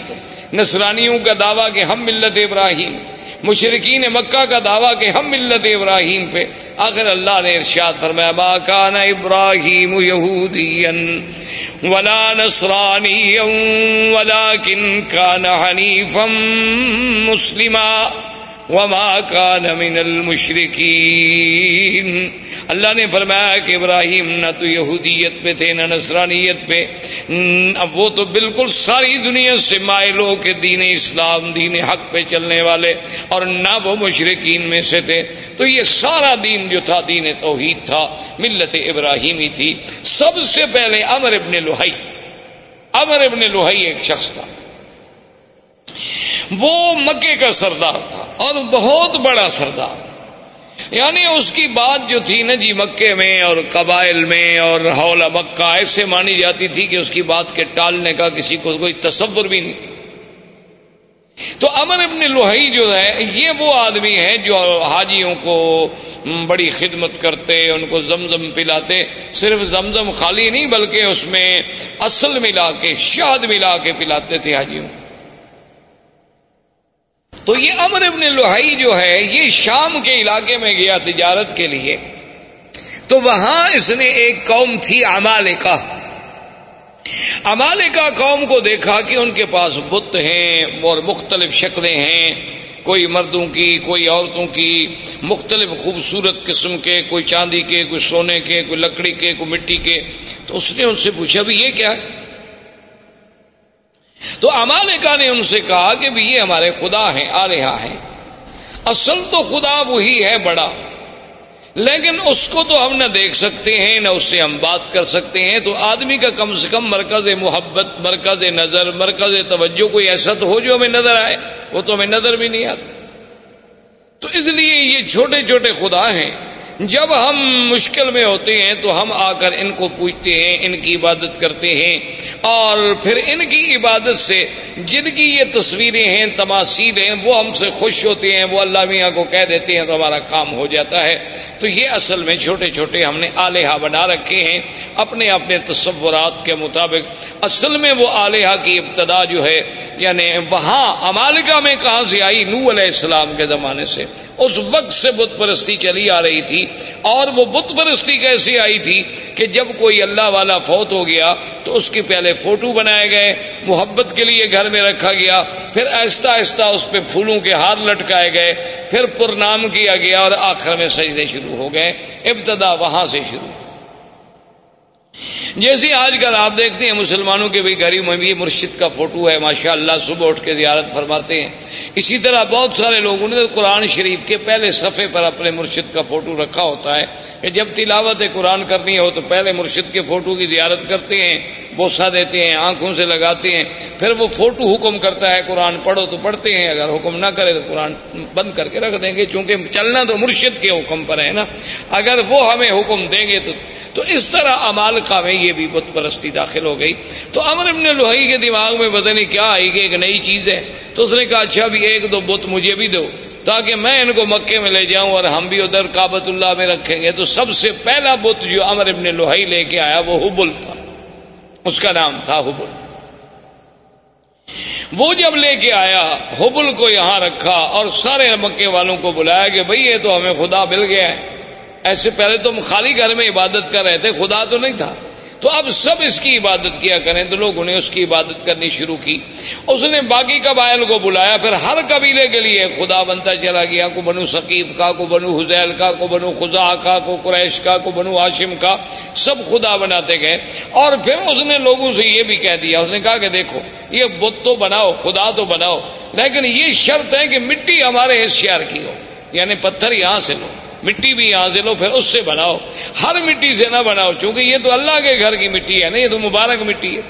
نصرانیوں کا دعویٰ کہ ہم ملت ابراہیم۔ مشرقین مکہ کا دعویٰ کہ ہم ملت ابراہیم پہ۔ آخر اللہ نے ارشاد فرمایا، ما کان ابراہیم یہودین ولا نصرانیا ولا کن کان حنیفم مسلما وما كان من المشركين۔ اللہ نے فرمایا کہ ابراہیم نہ تو یہودیت پہ تھے، نہ نصرانیت پہ۔ اب وہ تو بالکل ساری دنیا سے مائلوں کے دین اسلام، دین حق پہ چلنے والے اور نہ وہ مشرقین میں سے تھے۔ تو یہ سارا دین جو تھا، دین توحید تھا، ملت ابراہیمی تھی۔ سب سے پہلے امر ابن لوہائی امر ابن لوہائی ایک شخص تھا۔ وہ مکے کا سردار تھا اور بہت بڑا سردار۔ یعنی اس کی بات جو تھی نا جی مکے میں اور قبائل میں اور حولا مکہ، ایسے مانی جاتی تھی کہ اس کی بات کے ٹالنے کا کسی کو کوئی تصور بھی نہیں۔ تھا تو امر ابن لوہئی جو ہے، یہ وہ آدمی ہے جو حاجیوں کو بڑی خدمت کرتے، ان کو زمزم پلاتے، صرف زمزم خالی نہیں، بلکہ اس میں اصل ملا کے شاد ملا کے پلاتے تھے حاجیوں۔ کو تو یہ امر ابن لوہائی جو ہے، یہ شام کے علاقے میں گیا تجارت کے لیے۔ تو وہاں اس نے ایک قوم تھی امالکا امالکا قوم کو دیکھا کہ ان کے پاس بت ہیں اور مختلف شکلیں ہیں۔ کوئی مردوں کی، کوئی عورتوں کی۔ مختلف خوبصورت قسم کے، کوئی چاندی کے، کوئی سونے کے، کوئی لکڑی کے، کوئی مٹی کے۔ تو اس نے ان سے پوچھا بھی یہ کیا؟ ہے تو امالکا نے ان سے کہا کہ بھی یہ ہمارے خدا ہیں آلیہ ہیں اصل تو خدا وہی ہے بڑا۔ لیکن اس کو تو ہم نہ دیکھ سکتے ہیں، نہ اس سے ہم بات کر سکتے ہیں۔ تو آدمی کا کم سے کم مرکز محبت، مرکز نظر، مرکز توجہ، کوئی ایسا تو ہو جو ہمیں نظر آئے۔ وہ تو ہمیں نظر بھی نہیں آتا۔ تو اس لیے یہ چھوٹے چھوٹے خدا ہیں۔ جب ہم مشکل میں ہوتے ہیں تو ہم آ کر ان کو پوچھتے ہیں، ان کی عبادت کرتے ہیں۔ اور پھر ان کی عبادت سے جن کی یہ تصویریں ہیں، تماثیل ہیں، وہ ہم سے خوش ہوتے ہیں، وہ اللہ میاں کو کہہ دیتے ہیں تو ہمارا کام ہو جاتا ہے۔ تو یہ اصل میں چھوٹے چھوٹے ہم نے آلیہ بنا رکھے ہیں۔ اپنے اپنے تصورات کے مطابق اصل میں وہ آلیہ کی ابتدا جو ہے یعنی وہاں امالکا میں کہاں سے آئی؟ نو علیہ السلام کے زمانے سے۔ اس وقت سے بت پرستی چلی آ رہی تھی۔ اور وہ بت پرستی کیسی آئی تھی کہ جب کوئی اللہ والا فوت ہو گیا تو اس کے پہلے فوٹو بنائے گئے، محبت کے لیے گھر میں رکھا گیا، پھر آہستہ آہستہ اس پہ پھولوں کے ہار لٹکائے گئے، پھر پرنام کیا گیا اور آخر میں سجدے شروع ہو گئے، ابتدا وہاں سے شروع۔ جیسے آج کل آپ دیکھتے ہیں مسلمانوں کے بھی گھر میں بھی مرشد کا فوٹو ہے ماشاء اللہ صبح اٹھ کے زیارت فرماتے ہیں۔ اسی طرح بہت سارے لوگوں نے قرآن شریف کے پہلے صفحے پر اپنے مرشد کا فوٹو رکھا ہوتا ہے کہ جب تلاوت قرآن کرنی ہو تو پہلے مرشد کے فوٹو کی زیارت کرتے ہیں بوسا دیتے ہیں، آنکھوں سے لگاتے ہیں۔ پھر وہ فوٹو حکم کرتا ہے، قرآن پڑھو تو پڑھتے ہیں، اگر حکم نہ کرے تو قرآن بند کر کے رکھ دیں گے۔ چونکہ چلنا تو مرشد کے حکم پر ہے نا۔ اگر وہ ہمیں حکم دیں گے تو تو اس طرح امال کا میں یہ بھی بت پرستی داخل ہو گئی۔ تو امر ابن لوہی کے دماغ میں پتہ نہیں کیا آئی کہ ایک نئی چیز ہے۔ تو اس نے کہا اچھا بھی ایک دو بت مجھے بھی دو، تاکہ میں ان کو مکے میں لے جاؤں اور ہم بھی ادھر کابت اللہ میں رکھیں گے۔ تو سب سے پہلا بت جو امر ابن لوہی لے کے آیا، وہ حبل تھا۔ اس کا نام تھا حبل۔ وہ جب لے کے آیا، حبل کو یہاں رکھا اور سارے مکے والوں کو بلایا کہ بھئی، یہ تو ہمیں خدا مل گیا ہے۔ ایسے پہلے تو ہم خالی گھر میں عبادت کر رہے تھے، خدا تو نہیں تھا۔ تو اب سب اس کی عبادت کیا کریں تو لوگوں نے اس کی عبادت کرنی شروع کی۔ اس نے باقی قبائل کو بلایا، پھر ہر قبیلے کے لیے خدا بنتا چلا گیا۔ کو بنو ثقیف کا، کو بنو حزیل کا، کو بنو خزا کا، کو قریش کا، کو بنو ہاشم کا، سب خدا بناتے گئے۔ اور پھر اس نے لوگوں سے یہ بھی کہہ دیا، اس نے کہا کہ دیکھو، یہ بت تو بناؤ، خدا تو بناؤ، لیکن یہ شرط ہے کہ مٹی ہمارے اس شہر کی ہو یعنی پتھر یہاں سے لو۔ مٹی بھی یہاں سے لو، پھر اس سے بناؤ۔ ہر مٹی سے نہ بناؤ، چونکہ یہ تو اللہ کے گھر کی مٹی ہے نا، یہ تو مبارک مٹی ہے۔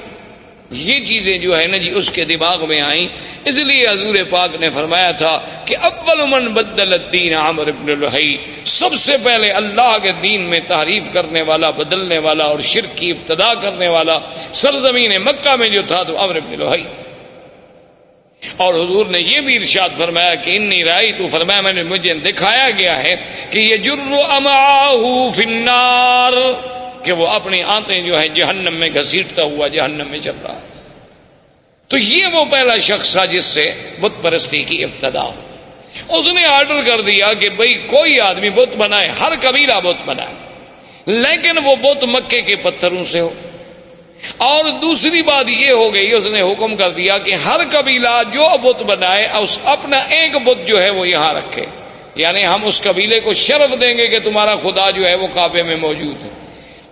یہ چیزیں جو ہے نا جی اس کے دماغ میں آئیں۔ اس لیے حضور پاک نے فرمایا تھا کہ اول من بدل الدین عامر ابن الحی سب سے پہلے اللہ کے دین میں تعریف کرنے والا، بدلنے والا اور شرک کی ابتدا کرنے والا سرزمین مکہ میں جو تھا، تو عمر ابن الحی اور حضور نے یہ بھی ارشاد فرمایا کہ انی رائی تو فرمایا میں نے مجھے دکھایا گیا ہے کہ یہ جرو فنار کہ وہ اپنی آنتیں جو ہیں جہنم میں گھسیٹتا ہوا جہنم میں چل رہا تو یہ وہ پہلا شخص تھا جس سے بت پرستی کی ابتدا اس نے آرڈر کر دیا کہ بھائی کوئی آدمی بت بنائے، ہر قبیلہ بت بنائے، لیکن وہ بت مکے کے پتھروں سے ہو۔ اور دوسری بات یہ ہو گئی، اس نے حکم کر دیا کہ ہر قبیلہ جو بت بنائے، اس اپنا ایک بت جو ہے وہ یہاں رکھے۔ یعنی ہم اس قبیلے کو شرف دیں گے کہ تمہارا خدا جو ہے وہ کعبے میں موجود ہے۔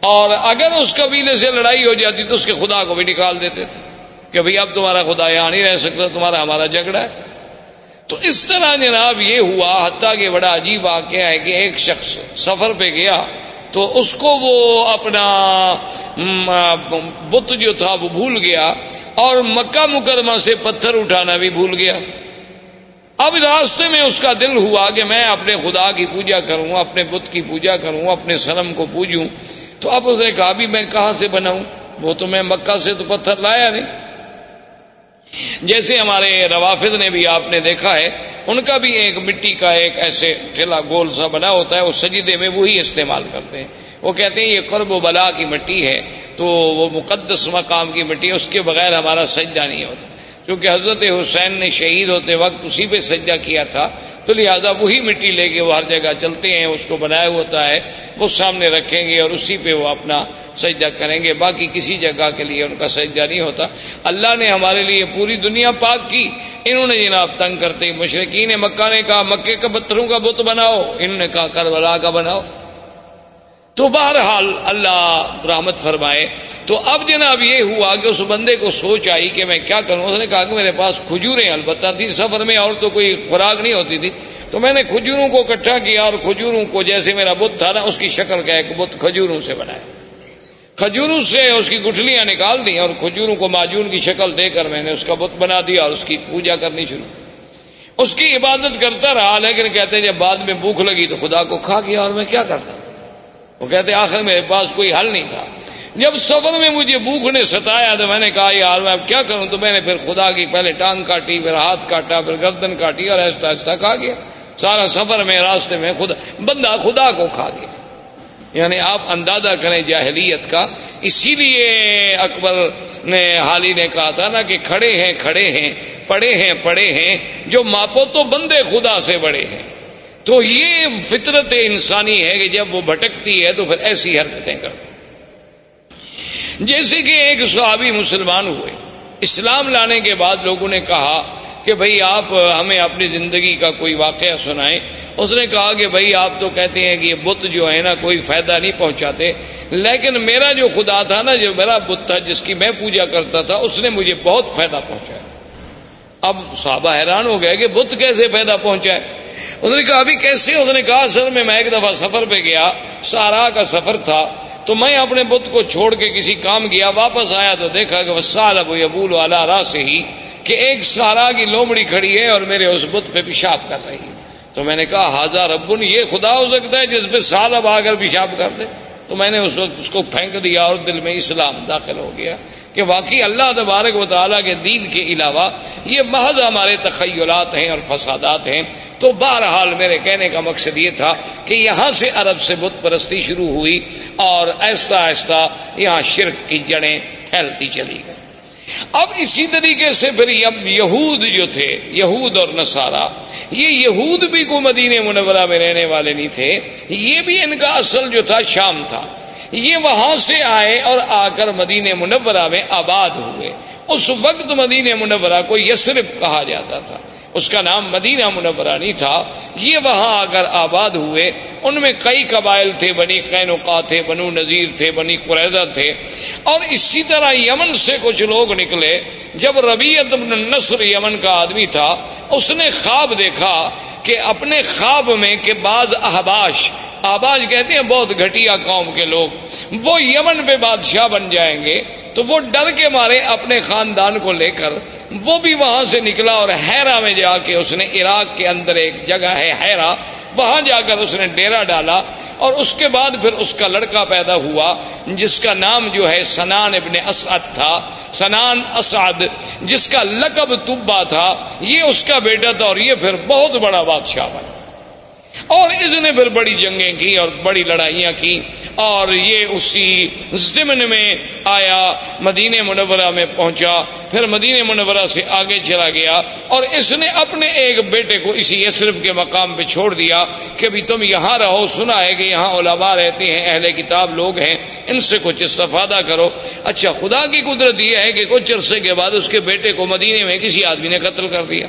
اور اگر اس قبیلے سے لڑائی ہو جاتی تو اس کے خدا کو بھی نکال دیتے تھے کہ بھئی اب تمہارا خدا یہاں نہیں رہ سکتا، تمہارا ہمارا جھگڑا ہے۔ تو اس طرح جناب یہ ہوا، حتیٰ کہ بڑا عجیب واقعہ ہے کہ ایک شخص سفر پہ گیا۔ تو اس کو وہ اپنا بت جو تھا وہ بھول گیا اور مکہ مکرمہ سے پتھر اٹھانا بھی بھول گیا۔ اب راستے میں اس کا دل ہوا کہ میں اپنے خدا کی پوجا کروں، اپنے بت کی پوجا کروں، اپنے سرم کو پوجوں۔ تو اب اس نے کہا بھی میں کہاں سے بناؤں؟ وہ تو میں مکہ سے تو پتھر لایا نہیں۔ جیسے ہمارے روافظ نے بھی آپ نے دیکھا ہے، ان کا بھی ایک مٹی کا ایک ایسے ٹھیلا گول سا بنا ہوتا ہے، وہ سجدے میں وہی استعمال کرتے ہیں۔ وہ کہتے ہیں یہ قرب و بلا کی مٹی ہے، تو وہ مقدس مقام کی مٹی ہے، اس کے بغیر ہمارا سجدہ نہیں ہوتا۔ کیونکہ حضرت حسین نے شہید ہوتے وقت اسی پہ سجدہ کیا تھا، تو لہٰذا وہی مٹی لے کے وہ ہر جگہ چلتے ہیں، اس کو بنایا ہوتا ہے، وہ سامنے رکھیں گے اور اسی پہ وہ اپنا سجدہ کریں گے۔ باقی کسی جگہ کے لیے ان کا سجدہ نہیں ہوتا۔ اللہ نے ہمارے لیے پوری دنیا پاک کی۔ انہوں نے جناب تنگ کرتے مشرقین مکہ نے کہا، مکے کا پتھروں کا بت بناؤ، انہوں نے کہا، کربلا کا بناؤ۔ تو بہرحال اللہ رحمت فرمائے، تو اب جناب یہ ہوا کہ اس بندے کو سوچ آئی کہ میں کیا کروں؟ اس نے کہا کہ میرے پاس کھجوریں البتہ تھی، سفر میں اور تو کوئی خوراک نہیں ہوتی تھی۔ تو میں نے کھجوروں کو اکٹھا کیا اور کھجوروں کو جیسے میرا بت تھا نا، اس کی شکل کا ایک بت کھجوروں سے بنایا۔ کھجوروں سے اس کی گٹھلیاں نکال دی اور کھجوروں کو معجون کی شکل دے کر میں نے اس کا بت بنا دیا اور اس کی پوجا کرنی شروع۔ اس کی عبادت کرتا رہا، لیکن کہتے جب بعد میں بھوک لگی تو خدا کو کھا گیا اور میں کیا کرتا؟ ہوں وہ کہتے آخر میرے پاس کوئی حل نہیں تھا۔ جب سفر میں مجھے بھوک نے ستایا تو میں نے کہا یار میں اب کیا کروں؟ تو میں نے پھر خدا کی پہلے ٹانگ کاٹی، پھر ہاتھ کاٹا، پھر گردن کاٹی اور ایسا ایسا کھا گیا۔ سارا سفر میں راستے میں خدا بندہ خدا کو کھا گیا۔ یعنی آپ اندازہ کریں جاہلیت کا۔ اسی لیے اکبر نے حالی نے کہا تھا نا کہ کھڑے ہیں کھڑے ہیں، پڑے ہیں پڑے ہیں۔ جو ماپو تو بندے خدا سے بڑے ہیں۔ تو یہ فطرت انسانی ہے کہ جب وہ بھٹکتی ہے تو پھر ایسی حرکتیں کر جیسے کہ ایک صحابی مسلمان ہوئے۔ اسلام لانے کے بعد لوگوں نے کہا کہ بھئی آپ ہمیں اپنی زندگی کا کوئی واقعہ سنائیں۔ اس نے کہا کہ بھئی آپ تو کہتے ہیں کہ یہ بت جو ہے نا کوئی فائدہ نہیں پہنچاتے۔ لیکن میرا جو خدا تھا نا، جو میرا بت تھا، جس کی میں پوجا کرتا تھا، اس نے مجھے بہت فائدہ پہنچایا۔ اب صحابہ حیران ہو گئے کہ بت کیسے فائدہ پہنچائے اس نے کہا، ابھی کیسے؟ اس نے کہا سر میں میں ایک دفعہ سفر پہ گیا، سارا کا سفر تھا، تو میں اپنے بت کو چھوڑ کے کسی کام گیا، واپس آیا تو دیکھا کہ وہ سال ابو ابول والا راہ سے ہی کہ ایک سارا کی لومڑی کھڑی ہے اور میرے اس بت پہ پیشاب کر رہی تو میں نے کہا ہزار ابن یہ خدا ہو سکتا ہے جس پہ سال اب آ کر پیشاب کر دے؟ تو میں نے اس وقت اس کو پھینک دیا اور دل میں اسلام داخل ہو گیا۔ کہ واقعی اللہ تبارک و تعالیٰ کے دین کے علاوہ یہ محض ہمارے تخیلات ہیں اور فسادات ہیں۔ تو بہرحال میرے کہنے کا مقصد یہ تھا کہ یہاں سے عرب سے بت پرستی شروع ہوئی اور ایستا آہستہ یہاں شرک کی جڑیں پھیلتی چلی گئی اب اسی طریقے سے پھر اب یہود جو تھے، یہود اور نصارہ، یہ یہود بھی کو مدینہ منورہ میں رہنے والے نہیں تھے، یہ بھی ان کا اصل جو تھا شام تھا۔ یہ وہاں سے آئے اور آ کر مدینہ منورہ میں آباد ہوئے۔ اس وقت مدینہ منورہ کو یسرف کہا جاتا تھا۔ اس کا نام مدینہ منورہ نہیں تھا۔ یہ وہاں آ کر آباد ہوئے، ان میں کئی قبائل تھے، بنی قینقا تھے، بنو نذیر تھے، بنی قریضہ تھے۔ اور اسی طرح یمن سے کچھ لوگ نکلے۔ جب ربیعت نصر یمن کا آدمی تھا، اس نے خواب دیکھا کہ اپنے خواب میں کہ بعض احباش آباز کہتے ہیں بہت گھٹیا قوم کے لوگ، وہ یمن پہ بادشاہ بن جائیں گے۔ تو وہ ڈر کے مارے اپنے خاندان کو لے کر۔ وہ بھی وہاں سے نکلا اور حیرا میں جا کے اس نے عراق کے اندر ایک جگہ ہے حیرا وہاں جا کر اس نے ڈیرا ڈالا اور اس کے بعد پھر اس کا لڑکا پیدا ہوا جس کا نام جو ہے سنان ابن اسعد تھا۔ سنان اسعد، جس کا لقب تبا تھا۔ یہ اس کا بیٹا تھا اور یہ پھر بہت بڑا بادشاہ بنا۔ اور اس نے پھر بڑی جنگیں کی اور بڑی لڑائیاں کی اور یہ اسی ضمن میں آیا، مدینہ منورہ میں پہنچا، پھر مدینہ منورہ سے آگے چلا گیا اور اس نے اپنے ایک بیٹے کو اسی یسرف کے مقام پہ چھوڑ دیا کہ بھی تم یہاں رہو، سنا ہے کہ یہاں علماء رہتے ہیں، اہل کتاب لوگ ہیں، ان سے کچھ استفادہ کرو۔ اچھا خدا کی قدرت یہ ہے کہ کچھ عرصے کے بعد اس کے بیٹے کو مدینے میں کسی آدمی نے قتل کر دیا۔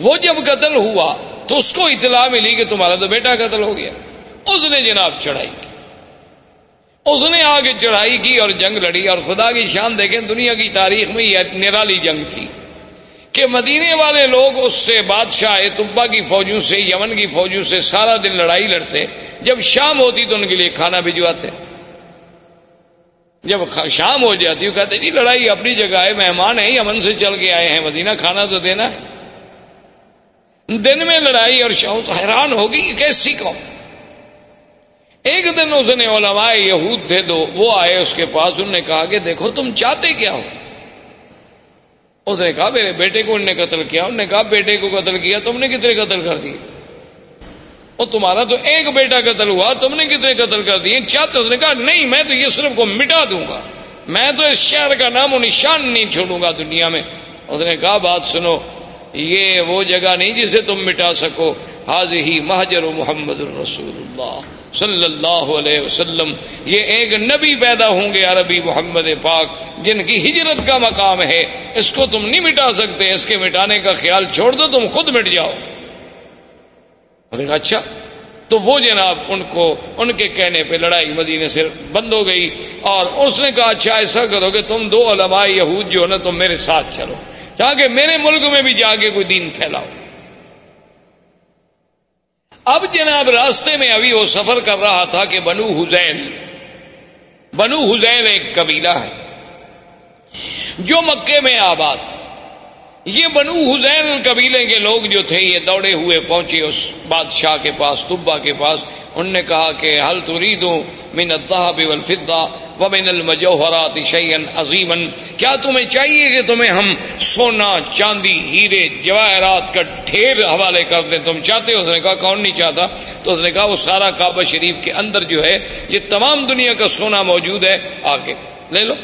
وہ جب قتل ہوا تو اس کو اطلاع ملی کہ تمہارا تو بیٹا قتل ہو گیا۔ اس نے جناب چڑھائی کی۔ اس نے آگے چڑھائی کی اور جنگ لڑی اور خدا کی شان دیکھیں دنیا کی تاریخ میں یہ نرالی جنگ تھی کہ مدینے والے لوگ اس سے بادشاہ تبا کی فوجوں سے، یمن کی فوجوں سے سارا دن لڑائی لڑتے۔ جب شام ہوتی تو ان کے لیے کھانا بھجواتے۔ جب شام ہو جاتی وہ کہتے جی لڑائی اپنی جگہ ہے، مہمان ہے یمن سے چل کے آئے ہیں، مدینہ کھانا تو دینا ہے۔ دن میں لڑائی اور شاہ حیران ہوگی کیسی قوم؟ ایک دن اس نے علماء یہود تھے دو، وہ آئے اس کے پاس، انہوں نے کہا کہ دیکھو، تم چاہتے کیا ہو؟ اس نے کہا، میرے بیٹے کو انہوں نے قتل کیا۔ انہوں نے کہا، بیٹے کو قتل کیا، تم نے کتنے قتل کر دیے؟ اور تمہارا تو ایک بیٹا قتل ہوا، تم نے کتنے قتل کر دیے؟ چاہتے اس نے کہا، نہیں، میں تو یہ صرف کو مٹا دوں گا۔ میں تو اس شہر کا نام و نشان نہیں چھوڑوں گا دنیا میں۔ اس نے کہا، بات سنو یہ وہ جگہ نہیں جسے تم مٹا سکو۔ حاض ہی مہاجر محمد الرسول اللہ صلی اللہ علیہ وسلم۔ یہ ایک نبی پیدا ہوں گے عربی محمد پاک، جن کی ہجرت کا مقام ہے۔ اس کو تم نہیں مٹا سکتے، اس کے مٹانے کا خیال چھوڑ دو، تم خود مٹ جاؤ۔ اچھا تو وہ جناب ان کو، ان کے کہنے پہ لڑائی مدینے سے بند ہو گئی۔ اور اس نے کہا اچھا ایسا کرو کہ تم دو علماء یہود جو ہے نا تم میرے ساتھ چلو۔ تاکہ میرے ملک میں بھی جا کے کوئی دین پھیلاؤ۔ اب جناب راستے میں ابھی وہ سفر کر رہا تھا کہ بنو حزین بنو حزین ایک قبیلہ ہے، جو مکے میں آباد۔ یہ بنو حزین قبیلے کے لوگ جو تھے، یہ دوڑے ہوئے پہنچے اس بادشاہ کے پاس، طبا کے پاس۔ انہوں نے کہا کہ حل تو ریدوں من الذهب والفضه ومن المجوهرات شيئا عظيما؟ کیا تمہیں چاہیے کہ تمہیں ہم سونا، چاندی، ہیرے، جواہرات کا ڈھیر حوالے کر دیں؟ تم چاہتے ہو؟ اس نے کہا، کون نہیں چاہتا؟ تو اس نے کہا، وہ سارا کعبہ شریف کے اندر جو ہے، یہ تمام دنیا کا سونا موجود ہے۔ آگے لے لو۔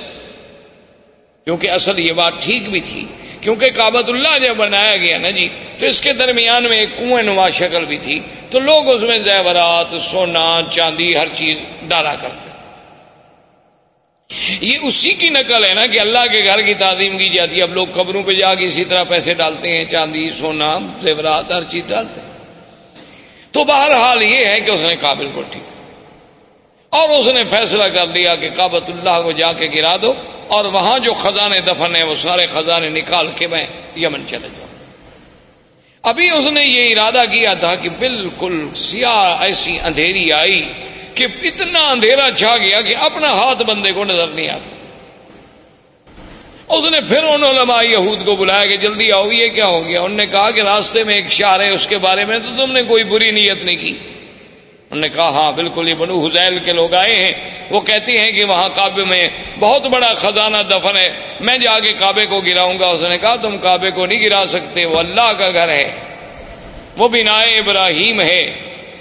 کیونکہ اصل یہ بات ٹھیک بھی تھی کیونکہ کابت اللہ جب بنایا گیا نا جی تو اس کے درمیان میں ایک کنویں نما شکل بھی تھی۔ تو لوگ اس میں زیورات، سونا، چاندی، ہر چیز ڈالا کرتے تھے۔ یہ اسی کی نقل ہے نا کہ اللہ کے گھر کی تعظیم کی جاتی ہے۔ اب لوگ قبروں پہ جا کے اسی طرح پیسے ڈالتے ہیں، چاندی، سونا، زیورات، ہر چیز ڈالتے ہیں۔ تو بہرحال یہ ہے کہ اس نے قابل کو ٹھیک اور اس نے فیصلہ کر لیا کہ کابت اللہ کو جا کے گرا دو اور وہاں جو خزانے دفن ہیں وہ سارے خزانے نکال کے میں یمن چلے جاؤں۔ ابھی اس نے یہ ارادہ کیا تھا کہ بالکل سیاہ ایسی اندھیری آئی کہ اتنا اندھیرا چھا گیا کہ اپنا ہاتھ بندے کو نظر نہیں آتا۔ اس نے پھر ان علماء یہود کو بلایا کہ جلدی آؤ، یہ کیا ہو گیا؟ انہوں نے کہا کہ راستے میں ایک شہر ہے، اس کے بارے میں تو تم نے کوئی بری نیت نہیں کی۔ انہوں نے کہا ہاں بالکل یہ بنو حزیل کے لوگ آئے ہیں۔ وہ کہتے ہیں کہ وہاں کعبے میں بہت بڑا خزانہ دفن ہے۔ میں جا کے کعبے کو گراؤں گا۔ اس نے کہا، تم کعبے کو نہیں گرا سکتے، وہ اللہ کا گھر ہے۔ وہ بنا ابراہیم ہے۔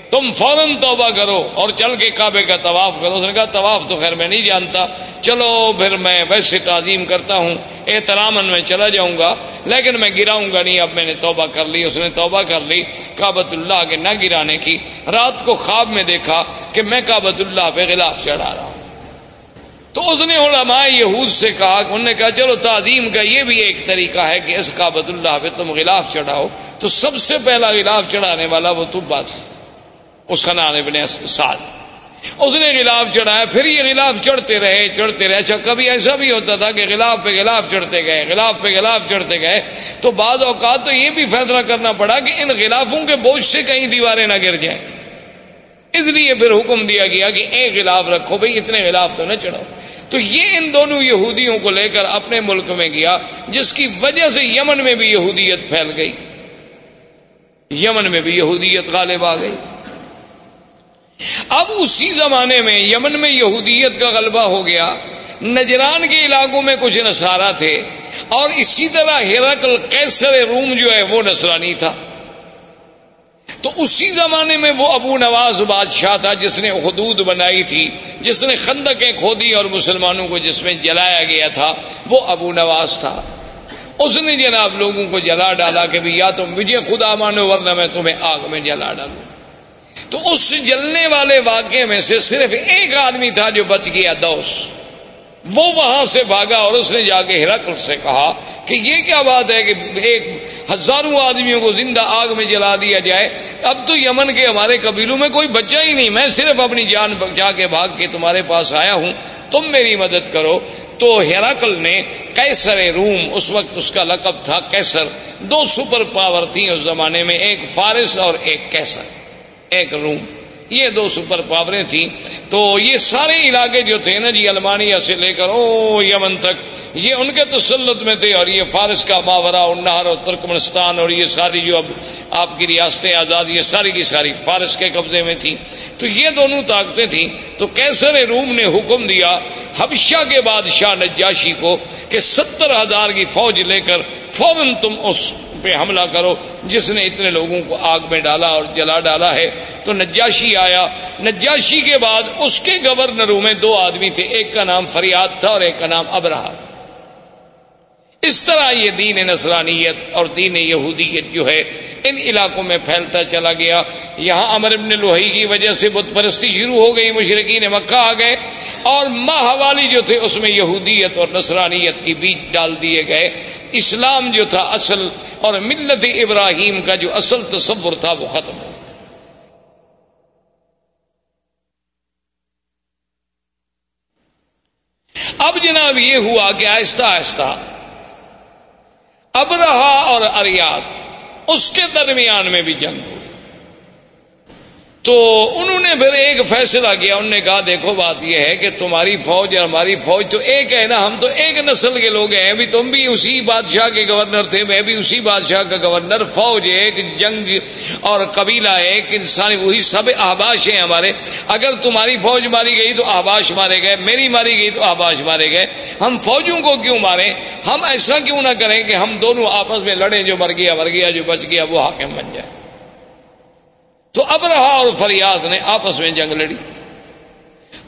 تم فوراً توبہ کرو اور چل کے کعبے کا طواف کرو۔ اس نے کہا، طواف تو خیر میں نہیں جانتا۔ چلو پھر میں ویسے تعظیم کرتا ہوں احترام میں چلا جاؤں گا، لیکن میں گراؤں گا نہیں۔ اب میں نے توبہ کر لی، اس نے توبہ کر لی۔ کابت اللہ کے نہ گرانے کی، رات کو خواب میں دیکھا کہ میں کابت اللہ پہ غلاف چڑھا رہا ہوں۔ تو اس نے علماء یہود سے کہا، انہوں نے کہا، چلو تعظیم کا یہ بھی ایک طریقہ ہے کہ اس کابت اللہ پہ تم غلاف چڑھاؤ۔ تو سب سے پہلا غلاف چڑھانے والا وہ تبا تھا۔ اس کا نام ابن سال اس نے غلاف چڑھایا، پھر یہ غلاف چڑھتے رہے چڑھتے رہے۔ اچھا کبھی ایسا بھی ہوتا تھا کہ غلاف پہ غلاف چڑھتے گئے، غلاف پہ غلاف چڑھتے گئے۔ تو بعض اوقات تو یہ بھی فیصلہ کرنا پڑا کہ ان غلافوں کے بوجھ سے کہیں دیواریں نہ گر جائیں۔ اس لیے پھر حکم دیا گیا کہ ایک غلاف رکھو بھائی اتنے غلاف تو نہ چڑھاؤ تو یہ ان دونوں یہودیوں کو لے کر اپنے ملک میں گیا، جس کی وجہ سے یمن میں بھی یہودیت پھیل گئی۔ یمن میں بھی یہودیت غالب آ گئی۔ اب اسی زمانے میں یمن میں یہودیت کا غلبہ ہو گیا، نجران کے علاقوں میں کچھ نصارہ تھے، اور اسی طرح ہیرکل کیسر روم جو ہے وہ نصرانی تھا۔ تو اسی زمانے میں وہ ابو نواز بادشاہ تھا جس نے حدود بنائی تھی، جس نے خندقیں کھودی اور مسلمانوں کو جس میں جلایا گیا تھا، وہ ابو نواز تھا۔ اس نے جناب لوگوں کو جلا ڈالا کہ یا تم مجھے خدا مانو ورنہ میں تمہیں آگ میں جلا ڈالوں۔ تو اس جلنے والے واقعے میں سے صرف ایک آدمی تھا جو بچ گیا، دوست۔ وہ وہاں سے بھاگا اور اس نے جا کے ہرکل سے کہا کہ یہ کیا بات ہے کہ ایک ہزاروں آدمیوں کو زندہ آگ میں جلا دیا جائے۔ اب تو یمن کے ہمارے قبیلوں میں کوئی بچہ ہی نہیں، میں صرف اپنی جان بچا کے بھاگ کے تمہارے پاس آیا ہوں۔ تم میری مدد کرو۔ تو ہیراکل نے کیسر روم، اس وقت اس کا لقب تھا کیسر دو سپر پاور تھیں اس زمانے میں، ایک فارس اور ایک کیسر ایک روم یہ دو سپر پاوریں تھیں۔ تو یہ سارے علاقے جو تھے نا جی المانیہ سے لے کر، او، یمن تک، یہ ان کے تسلط میں تھے اور یہ فارس کا ماورا النہر اور ترکمنستان اور یہ ساری جو اب آپ کی ریاستیں آزاد یہ ساری کی ساری فارس کے قبضے میں تھی تو یہ دونوں طاقتیں تھیں۔ تو کیسر روم نے حکم دیا حبشہ کے بادشاہ نجاشی کو کہ ستر ہزار کی فوج لے کر فوراً تم اس پہ حملہ کرو، جس نے اتنے لوگوں کو آگ میں ڈالا اور جلا ڈالا ہے۔ تو نجاشی آیا۔ نجاشی کے بعد اس کے گورنروں میں دو آدمی تھے، ایک کا نام فریاد تھا اور ایک کا نام ابراہ اس طرح یہ دین نصرانیت اور دین یہودیت جو ہے، ان علاقوں میں پھیلتا چلا گیا۔ یہاں امر ابن لوہی کی وجہ سے بت پرستی شروع ہو گئی، مشرقین مکہ آ گئے۔ اور ماہ والی جو تھے، اس میں یہودیت اور نصرانیت کی بیج ڈال دیے گئے۔ اسلام جو تھا اصل اور ملت ابراہیم کا جو اصل تصور تھا، وہ ختم ہو اب جناب یہ ہوا کہ آہستہ آہستہ ابرہا اور اریات اس کے درمیان میں بھی جنگ ہوئی۔ تو انہوں نے پھر ایک فیصلہ کیا، انہوں نے کہا، دیکھو، بات یہ ہے کہ تمہاری فوج اور ہماری فوج تو ایک ہے نا، ہم تو ایک نسل کے لوگ ہیں، ابھی تم بھی اسی بادشاہ کے گورنر تھے، میں بھی اسی بادشاہ کا گورنر، فوج ایک، جنگ اور قبیلہ ایک، انسان وہی سب آباش ہیں ہمارے۔ اگر تمہاری فوج ماری گئی تو آباش مارے گئے، میری ماری گئی تو آباش مارے گئے۔ ہم فوجوں کو کیوں مارے ہم ایسا کیوں نہ کریں کہ ہم دونوں آپس میں لڑیں، جو مر گیا مر گیا، جو بچ گیا، وہ حاکم بن جائے۔ تو ابرہا اور فریاد نے آپس میں جنگ لڑی۔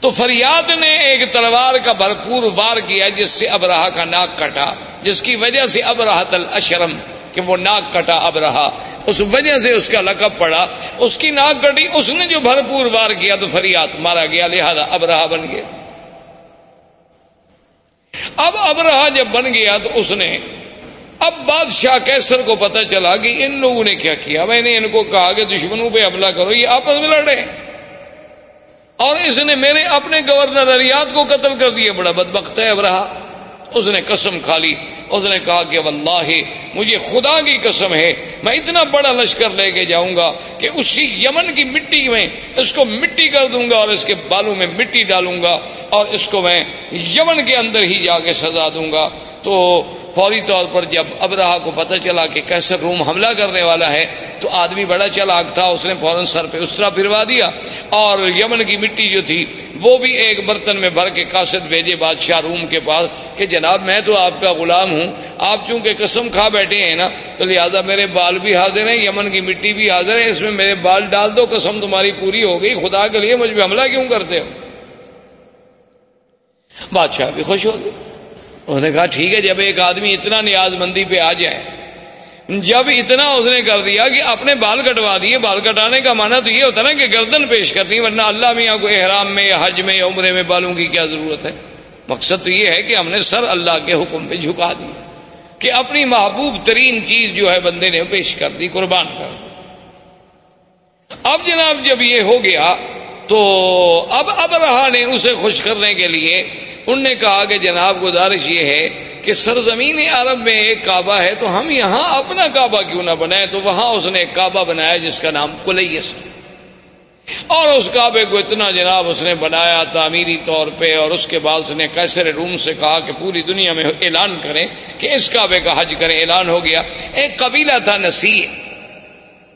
تو فریاد نے ایک تلوار کا بھرپور وار کیا جس سے اب رہا کا ناک کٹا، جس کی وجہ سے اب تل اشرم کہ وہ ناک کٹا اب رہا۔ اس وجہ سے اس کا لقب پڑا، اس کی ناک کٹی، اس نے جو بھرپور وار کیا تو فریاد مارا گیا، لہذا اب رہا بن گیا۔ اب اب رہا جب بن گیا تو اس نے اب بادشاہ کیسر کو پتا چلا کہ ان لوگوں نے کیا کیا؟ میں نے ان کو کہا کہ دشمنوں پہ حملہ کرو، یہ آپس میں لڑے۔ اور اس نے میرے اپنے گورنر اریاد کو قتل کر دیا۔ بڑا بدبخت ہے اب رہا۔ اس نے قسم کھا لی۔ اس نے کہا کہ واللہ مجھے خدا کی قسم ہے۔ میں اتنا بڑا لشکر لے کے جاؤں گا کہ اسی یمن کی مٹی میں اس کو مٹی کر دوں گا اور اس کے بالوں میں مٹی ڈالوں گا اور اس کو میں یمن کے اندر ہی جا کے سزا دوں گا۔ تو فوری طور پر جب ابراہ کو پتہ چلا کہ کیسر روم حملہ کرنے والا ہے، تو آدمی بڑا چلاک تھا، اس نے فوراً سر پہ اس طرح پھروا دیا۔ اور یمن کی مٹی جو تھی، وہ بھی ایک برتن میں بھر کے کاشت بھیجے بادشاہ روم کے پاس کہ جناب میں تو آپ کا غلام ہوں، آپ چونکہ قسم کھا بیٹھے ہیں نا، تو لہٰذا میرے بال بھی حاضر ہیں، یمن کی مٹی بھی حاضر ہے اس میں میرے بال ڈال دو، قسم تمہاری پوری ہو گئی، خدا کے لیے مجھ پہ حملہ کیوں کرتے ہو؟ بادشاہ بھی خوش ہو گئے۔ انہوں نے کہا، ٹھیک ہے، جب ایک آدمی اتنا نیاز مندی پہ آ جائے، جب اتنا اس نے کر دیا کہ اپنے بال کٹوا دیے، بال کٹانے کا مانا تو یہ ہوتا نا کہ گردن پیش کرنی، ورنہ اللہ میاں کو احرام میں یا حج میں یا عمرے میں بالوں کی کیا ضرورت ہے؟ مقصد تو یہ ہے کہ ہم نے سر اللہ کے حکم پہ جھکا دی، کہ اپنی محبوب ترین چیز جو ہے بندے نے پیش کر دی، قربان کر دی۔ اب جناب جب یہ ہو گیا تو اب اب رہا نے اسے خوش کرنے کے لیے۔ ان نے کہا کہ جناب گزارش یہ ہے کہ سرزمین عرب میں ایک کعبہ ہے تو ہم یہاں اپنا کعبہ کیوں نہ بنائے تو وہاں اس نے ایک کعبہ بنایا جس کا نام کلیس اور اس کعبے کو اتنا جناب اس نے بنایا تعمیری طور پہ، اور اس کے بعد اس نے کیسر روم سے کہا کہ پوری دنیا میں اعلان کریں کہ اس کعبے کا حج کریں۔ اعلان ہو گیا۔ ایک قبیلہ تھا نسی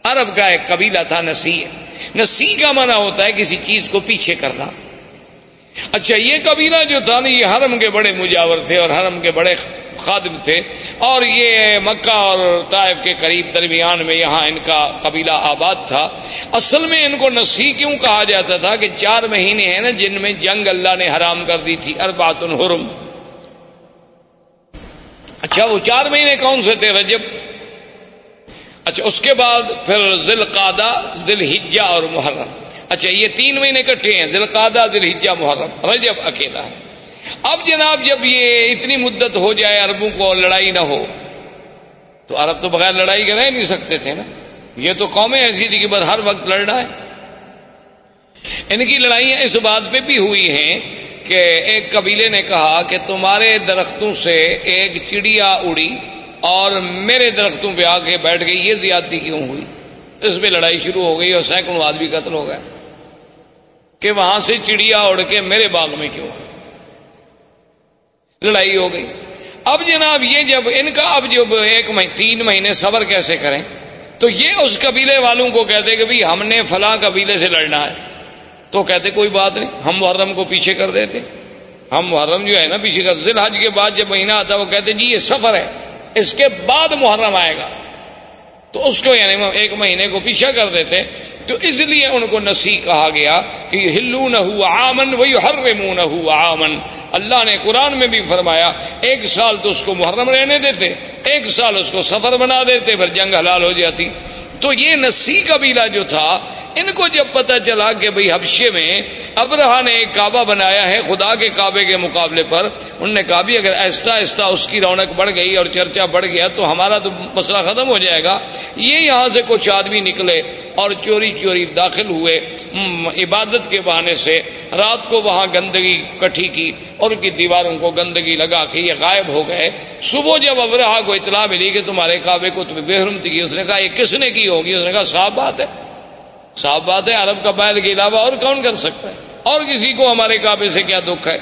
عرب کا ایک قبیلہ تھا نسی نسی کا منع ہوتا ہے کسی چیز کو پیچھے کرنا۔ اچھا یہ قبیلہ جو تھا نا یہ حرم کے بڑے مجاور تھے اور حرم کے بڑے خادم تھے۔ اور یہ مکہ اور طائف کے قریب درمیان میں یہاں ان کا قبیلہ آباد تھا۔ اصل میں ان کو نسی کیوں کہا جاتا تھا کہ چار مہینے ہیں نا جن میں جنگ اللہ نے حرام کر دی تھی اربات الحرم۔ اچھا وہ چار مہینے کون سے تھے رجب؟ اچھا اس کے بعد پھر ذیل قادہ ذیل ہجا اور محرم۔ اچھا یہ تین مہینے کٹھے ہیں دل قادہ دل ہجا محرم رجب اکیلا ہے۔ اب جناب، جب یہ اتنی مدت ہو جائے عربوں کو لڑائی نہ ہو، تو عرب تو بغیر لڑائی کے رہ نہیں سکتے تھے نا۔ یہ تو قومیں ایسی تھی کہ بس ہر وقت لڑنا ہے۔ ان کی لڑائیاں اس بات پہ بھی ہوئی ہیں کہ ایک قبیلے نے کہا کہ تمہارے درختوں سے ایک چڑیا اڑی۔ اور میرے درختوں پہ آ کے بیٹھ گئی، یہ زیادتی کیوں ہوئی؟ اس پہ لڑائی شروع ہو گئی اور سینکڑوں آدمی قتل ہو گئے۔ کہ وہاں سے چڑیا اڑ کے میرے باغ میں کیوں؟ لڑائی ہو گئی۔ اب جناب یہ جب ان کا، اب جب ایک تین مہینے صبر کیسے کریں؟ تو یہ اس قبیلے والوں کو کہتے کہ ہم نے فلاں قبیلے سے لڑنا ہے۔ تو کہتے کوئی بات نہیں، ہم محرم کو پیچھے کر دیتے۔ ہم محرم جو ہے نا، پیچھے کر دل حج کے بعد جب مہینہ آتا، وہ کہتے جی یہ سفر ہے۔ اس کے بعد محرم آئے گا۔ تو اس کو یعنی ایک مہینے کو پیچھا کر دیتے۔ تو اس لیے ان کو نسی کہا گیا کہ ہلو نہ ہوا آمن وہی ہر نہ ہوا آمن اللہ نے قرآن میں بھی فرمایا، ایک سال تو اس کو محرم رہنے دیتے، ایک سال اس کو سفر بنا دیتے، پھر جنگ حلال ہو جاتی۔ تو یہ نسی قبیلہ جو تھا ان کو جب پتا چلا کہ بھئی حبشے میں ابرہ نے ایک کعبہ بنایا ہے، خدا کے کعبے کے مقابلے پر، انہوں نے کہا بھی اگر ایسا ایسا اس کی رونق بڑھ گئی اور چرچا بڑھ گیا تو ہمارا تو مسئلہ ختم ہو جائے گا۔ یہ یہاں سے کچھ آدمی نکلے اور چوری چوری داخل ہوئے عبادت کے بہانے سے۔ رات کو وہاں گندگی کٹھی کی اور ان کی دیواروں کو گندگی لگا کے یہ غائب ہو گئے۔ صبح جب ابراہ کو اطلاع ملی کہ تمہارے کعبے کو تمہیں بے حرمت کی، اس نے کہا یہ کس نے کی ہوگی؟ اس نے کہا صاف بات ہے۔ صاف بات ہے عرب کا بیل کے علاوہ اور کون کر سکتا ہے؟ اور کسی کو ہمارے کعبے سے کیا دکھ ہے؟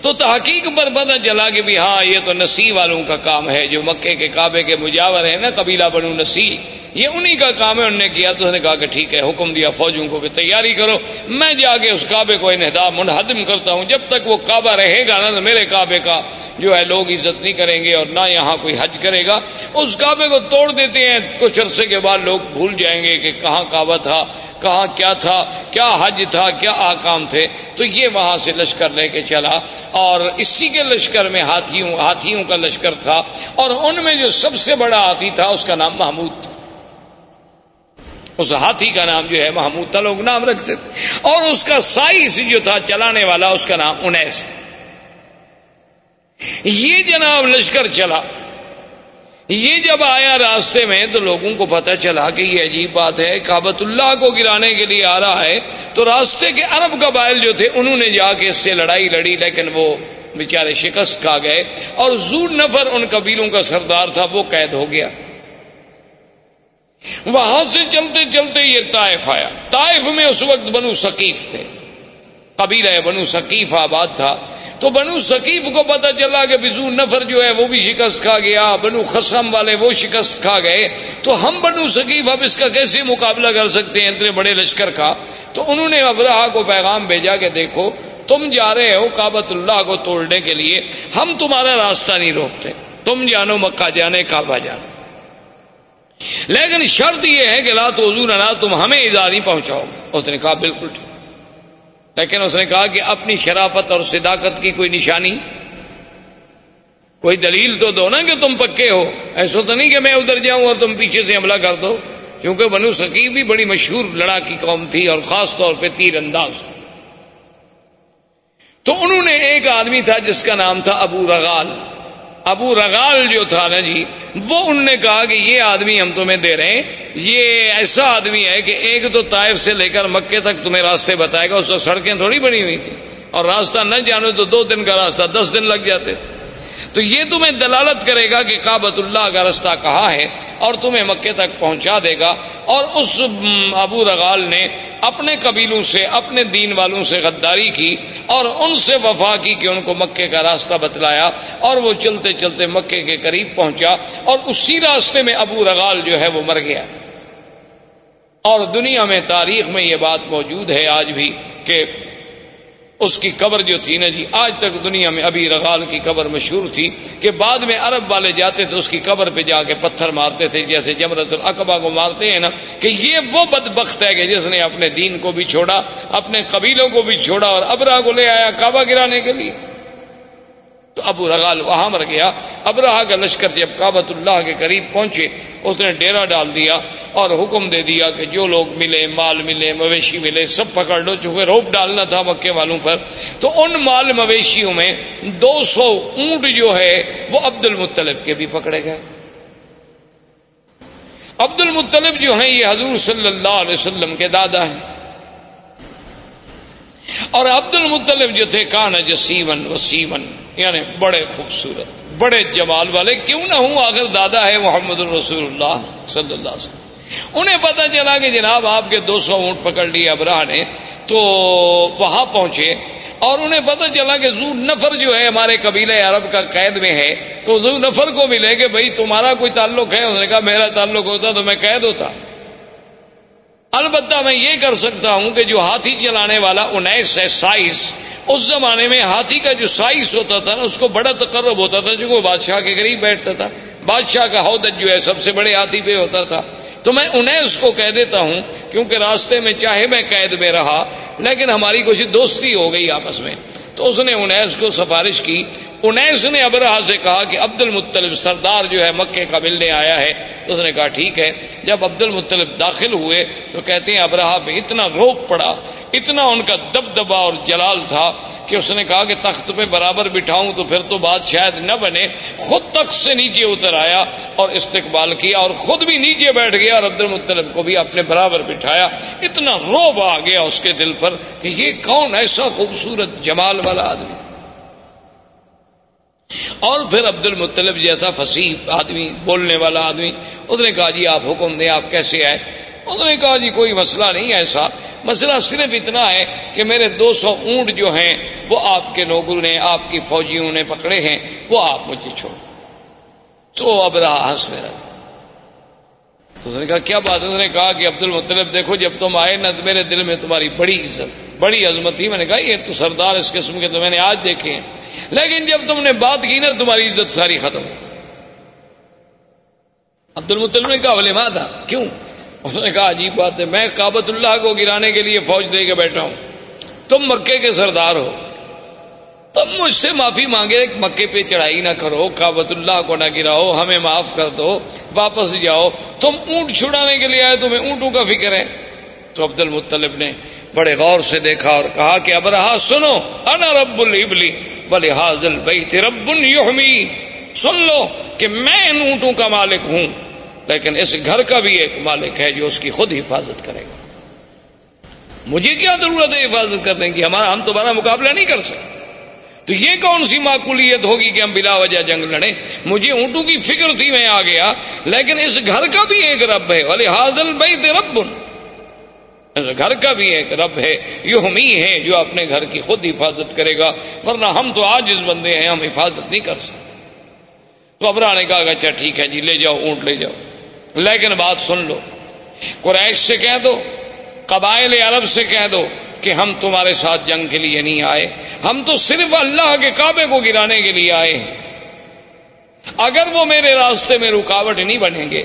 تو تحقیق پر پتہ چلا کہ بھی ہاں یہ تو نسی والوں کا کام ہے، جو مکے کے کعبے کے مجاور ہیں نا، قبیلہ بنو نسی یہ انہی کا کام ہے، انہوں نے کیا تو انہوں نے کہا کہ ٹھیک ہے، حکم دیا فوجوں کو کہ تیاری کرو۔ میں جا کے اس کعبے کو انہدا منہدم کرتا ہوں، جب تک وہ کعبہ رہے گا نا تو میرے کعبے کا جو ہے لوگ عزت نہیں کریں گے اور نہ یہاں کوئی حج کرے گا، اس کعبے کو توڑ دیتے ہیں۔ کچھ عرصے کے بعد لوگ بھول جائیں گے کہ کہاں کعبہ تھا، کہاں کیا تھا، کیا حج تھا، کیا آکام تھے۔ تو یہ وہاں سے لشکر لے کے چلا۔ اور اسی کے لشکر میں ہاتھیوں ہاتھیوں کا لشکر تھا۔ اور ان میں جو سب سے بڑا ہاتھی تھا، اس کا نام محمود۔ تھا اس ہاتھی کا نام جو ہے محمود تھا، لوگ نام رکھتے تھے۔ اور اس کا سائز جو تھا، چلانے والا، اس کا نام انیس تھا۔ یہ جناب لشکر چلا۔ یہ جب آیا راستے میں تو لوگوں کو پتا چلا کہ یہ عجیب بات ہے کابت اللہ کو گرانے کے لیے آ رہا ہے۔ تو راستے کے عرب قبائل جو تھے، انہوں نے جا کے اس سے لڑائی لڑی، لیکن وہ بیچارے شکست کھا گئے۔ اور زور نفر ان قبیلوں کا سردار تھا، وہ قید ہو گیا۔ وہاں سے چلتے چلتے یہ طائف آیا۔ طائف میں اس وقت بنو ثقیف تھے۔ قبیلہ بنو ثقیف آباد تھا۔ تو بنو ثقیف کو پتا چلا کہ بزو نفر جو ہے وہ بھی شکست کھا گیا، بنو خسم والے وہ شکست کھا گئے۔ تو ہم بنو ثقیف اب اس کا کیسے مقابلہ کر سکتے ہیں اتنے بڑے لشکر کا؟ تو انہوں نے ابراہ کو پیغام بھیجا کہ دیکھو، تم جا رہے ہو کابت اللہ کو توڑنے کے لیے، ہم تمہارا راستہ نہیں روکتے۔ تم جانو مکہ جانے، کعبہ جانے۔ لیکن شرط یہ ہے کہ لا تو حضور نہ تم ہمیں اداری پہنچاؤ۔ اس نے کہا، بالکل ٹھیک۔ لیکن اس نے کہا کہ اپنی شرافت اور صداقت کی کوئی نشانی، کوئی دلیل تو دو نا کہ تم پکے ہو۔ ایسا تو نہیں کہ میں ادھر جاؤں اور تم پیچھے سے حملہ کر دو، کیونکہ بنو سکیب بھی بڑی مشہور لڑا کی قوم تھی اور خاص طور پہ تیر انداز۔ تو انہوں نے ایک آدمی تھا جس کا نام تھا ابو رغال۔ ابو رغال جو تھا نا جی وہ انہوں نے کہا کہ یہ آدمی ہم تمہیں دے رہے ہیں، یہ ایسا آدمی ہے کہ ایک تو طائف سے لے کر مکے تک تمہیں راستے بتائے گا، اس کو سڑکیں تھوڑی بنی ہوئی تھی اور راستہ نہ جانے تو دو دن کا راستہ، دس دن لگ جاتے تھے۔ تو یہ تمہیں دلالت کرے گا کہ کابت اللہ کا رستہ کہاں ہے اور تمہیں مکے تک پہنچا دے گا اور اس ابو رغال نے اپنے قبیلوں سے، اپنے دین والوں سے غداری کی اور ان سے وفا کی کہ ان کو مکے کا راستہ بتلایا اور وہ چلتے چلتے مکے کے قریب پہنچا اور اسی راستے میں ابو رغال جو ہے وہ مر گیا۔ اور دنیا میں تاریخ میں یہ بات موجود ہے آج بھی کہ اس کی قبر جو تھی نا جی آج تک دنیا میں ابھی رغال کی قبر مشہور تھی کہ بعد میں عرب والے جاتے تھے، اس کی قبر پہ جا کے پتھر مارتے تھے، جیسے جمرت القبا کو مارتے ہیں نا، کہ یہ وہ بدبخت ہے کہ جس نے اپنے دین کو بھی چھوڑا، اپنے قبیلوں کو بھی چھوڑا اور ابرا کو لے آیا کعبہ گرانے کے لیے۔ تو ابو رغال وہاں مر گیا۔ اب رہا کا لشکر جب کابت اللہ کے قریب پہنچے، اس نے ڈیرا ڈال دیا اور حکم دے دیا کہ جو لوگ ملے، مال ملے، مویشی ملے، سب پکڑ لو، چونکہ روپ ڈالنا تھا مکے والوں پر۔ تو ان مال مویشیوں میں دو سو اونٹ جو ہے، وہ عبد المطلب کے بھی پکڑے گئے۔ عبد المطلب جو ہیں، یہ حضور صلی اللہ علیہ وسلم کے دادا ہیں۔ اور عبد المطلب جو تھے، کان جسیون وسیمن یعنی بڑے خوبصورت، بڑے جمال والے، کیوں نہ ہوں اگر دادا ہے محمد الرسول اللہ صلی اللہ علیہ وسلم۔ انہیں پتا چلا کہ جناب آپ کے دو سو اونٹ پکڑ لیے ابراہ نے، تو وہاں پہنچے اور انہیں پتا چلا کہ زو نفر جو ہے ہمارے قبیلے عرب کا قید میں ہے۔ تو زو نفر کو ملے کہ بھائی تمہارا کوئی تعلق ہے؟ اس نے کہا، میرا تعلق ہوتا تو میں قید ہوتا۔ البتہ میں یہ کر سکتا ہوں کہ جو ہاتھی چلانے والا انیس ہے سائز اس زمانے میں ہاتھی کا جو سائز ہوتا تھا نا، اس کو بڑا تقرب ہوتا تھا، جو وہ بادشاہ کے قریب بیٹھتا تھا۔ بادشاہ کا حودت جو ہے، سب سے بڑے ہاتھی پہ ہوتا تھا۔ تو میں انیس کو کہہ دیتا ہوں، کیونکہ راستے میں چاہے میں قید میں رہا، لیکن ہماری کچھ دوستی ہو گئی آپس میں۔ تو اس نے انیس کو سفارش کی۔ انیس نے ابراہ سے کہا کہ عبد المطلب سردار جو ہے مکے کا ملنے آیا ہے۔ تو اس نے کہا ٹھیک ہے۔ جب عبد المطلب داخل ہوئے تو کہتے ہیں ابراہ پہ اتنا روک پڑا اتنا ان کا دب دبا اور جلال تھا کہ اس نے کہا کہ تخت پہ برابر بٹھاؤں تو پھر تو بات شاید نہ بنے۔ خود تخت سے نیچے اتر آیا اور استقبال کیا اور خود بھی نیچے بیٹھ گیا اور عبد المطلب کو بھی اپنے برابر بٹھایا۔ اتنا روب آ گیا اس کے دل پر کہ یہ کون ایسا خوبصورت جمال والا آدمی۔ اور پھر عبد المطلب جیسا فصیح آدمی، بولنے والا آدمی، اس نے کہا جی آپ حکم دیں، آپ کیسے آئے؟ انہوں نے کہا جی کوئی مسئلہ نہیں ایسا۔ مسئلہ صرف اتنا ہے کہ میرے دو سو اونٹ جو ہیں، وہ آپ کے لوگوں نے، آپ کی فوجیوں نے پکڑے ہیں، وہ آپ مجھے چھوڑ۔ تو اب رہا ہنسنے لگا تو اس نے کہا، کیا بات اس نے کہا کہ عبد المطلب دیکھو جب تم آئے نا تو میرے دل میں تمہاری بڑی عزت، بڑی عظمت تھی۔ میں نے کہا، یہ تو سردار اس قسم کے تو میں نے آج دیکھے ہیں۔ لیکن جب تم نے بات کی نا، تمہاری عزت ساری ختم۔ عبد المطلب نے کہا بولے ماں تھا کیوں؟ اس نے کہا، عجیب بات ہے، میں کابت اللہ کو گرانے کے لیے فوج دے کے بیٹھا ہوں۔ تم مکے کے سردار ہو۔ تم مجھ سے معافی مانگے مکے پہ چڑھائی نہ کرو کابت اللہ کو نہ گراؤ، ہمیں معاف کر دو، واپس جاؤ۔ تم اونٹ چھڑانے کے لیے آئے، تمہیں اونٹوں کا فکر ہے۔ تو عبد المطلب نے بڑے غور سے دیکھا اور کہا کہ اب رہا، سنو، انا رب البلی بلے حاضل بھائی رب یحمی۔ سن لو کہ میں ان اونٹوں کا مالک ہوں۔ لیکن اس گھر کا بھی ایک مالک ہے جو اس کی خود حفاظت کرے گا۔ مجھے کیا ضرورت ہے حفاظت کرنے کی؟ ہمارا ہم تمہارا مقابلہ نہیں کر سکتے۔ تو یہ کون سی معقولیت ہوگی کہ ہم بلا وجہ جنگ لڑے مجھے اونٹوں کی فکر تھی میں آ گیا، لیکن اس گھر کا بھی ایک رب ہے۔ حاضل بھائی رب۔ گھر کا بھی ایک رب ہے۔ یہ ہم ہی ہے جو اپنے گھر کی خود حفاظت کرے گا، ورنہ ہم تو آج اس بندے ہیں، ہم حفاظت نہیں کر سکتے۔ تو ابرا نے کہا اچھا ٹھیک ہے جی لے جاؤ، اونٹ لے جاؤ۔ لیکن بات سن لو۔ قریش سے کہہ دو، قبائل عرب سے کہہ دو کہ ہم تمہارے ساتھ جنگ کے لیے نہیں آئے۔ ہم تو صرف اللہ کے کعبے کو گرانے کے لیے آئے۔ ہیں اگر وہ میرے راستے میں رکاوٹ نہیں بنیں گے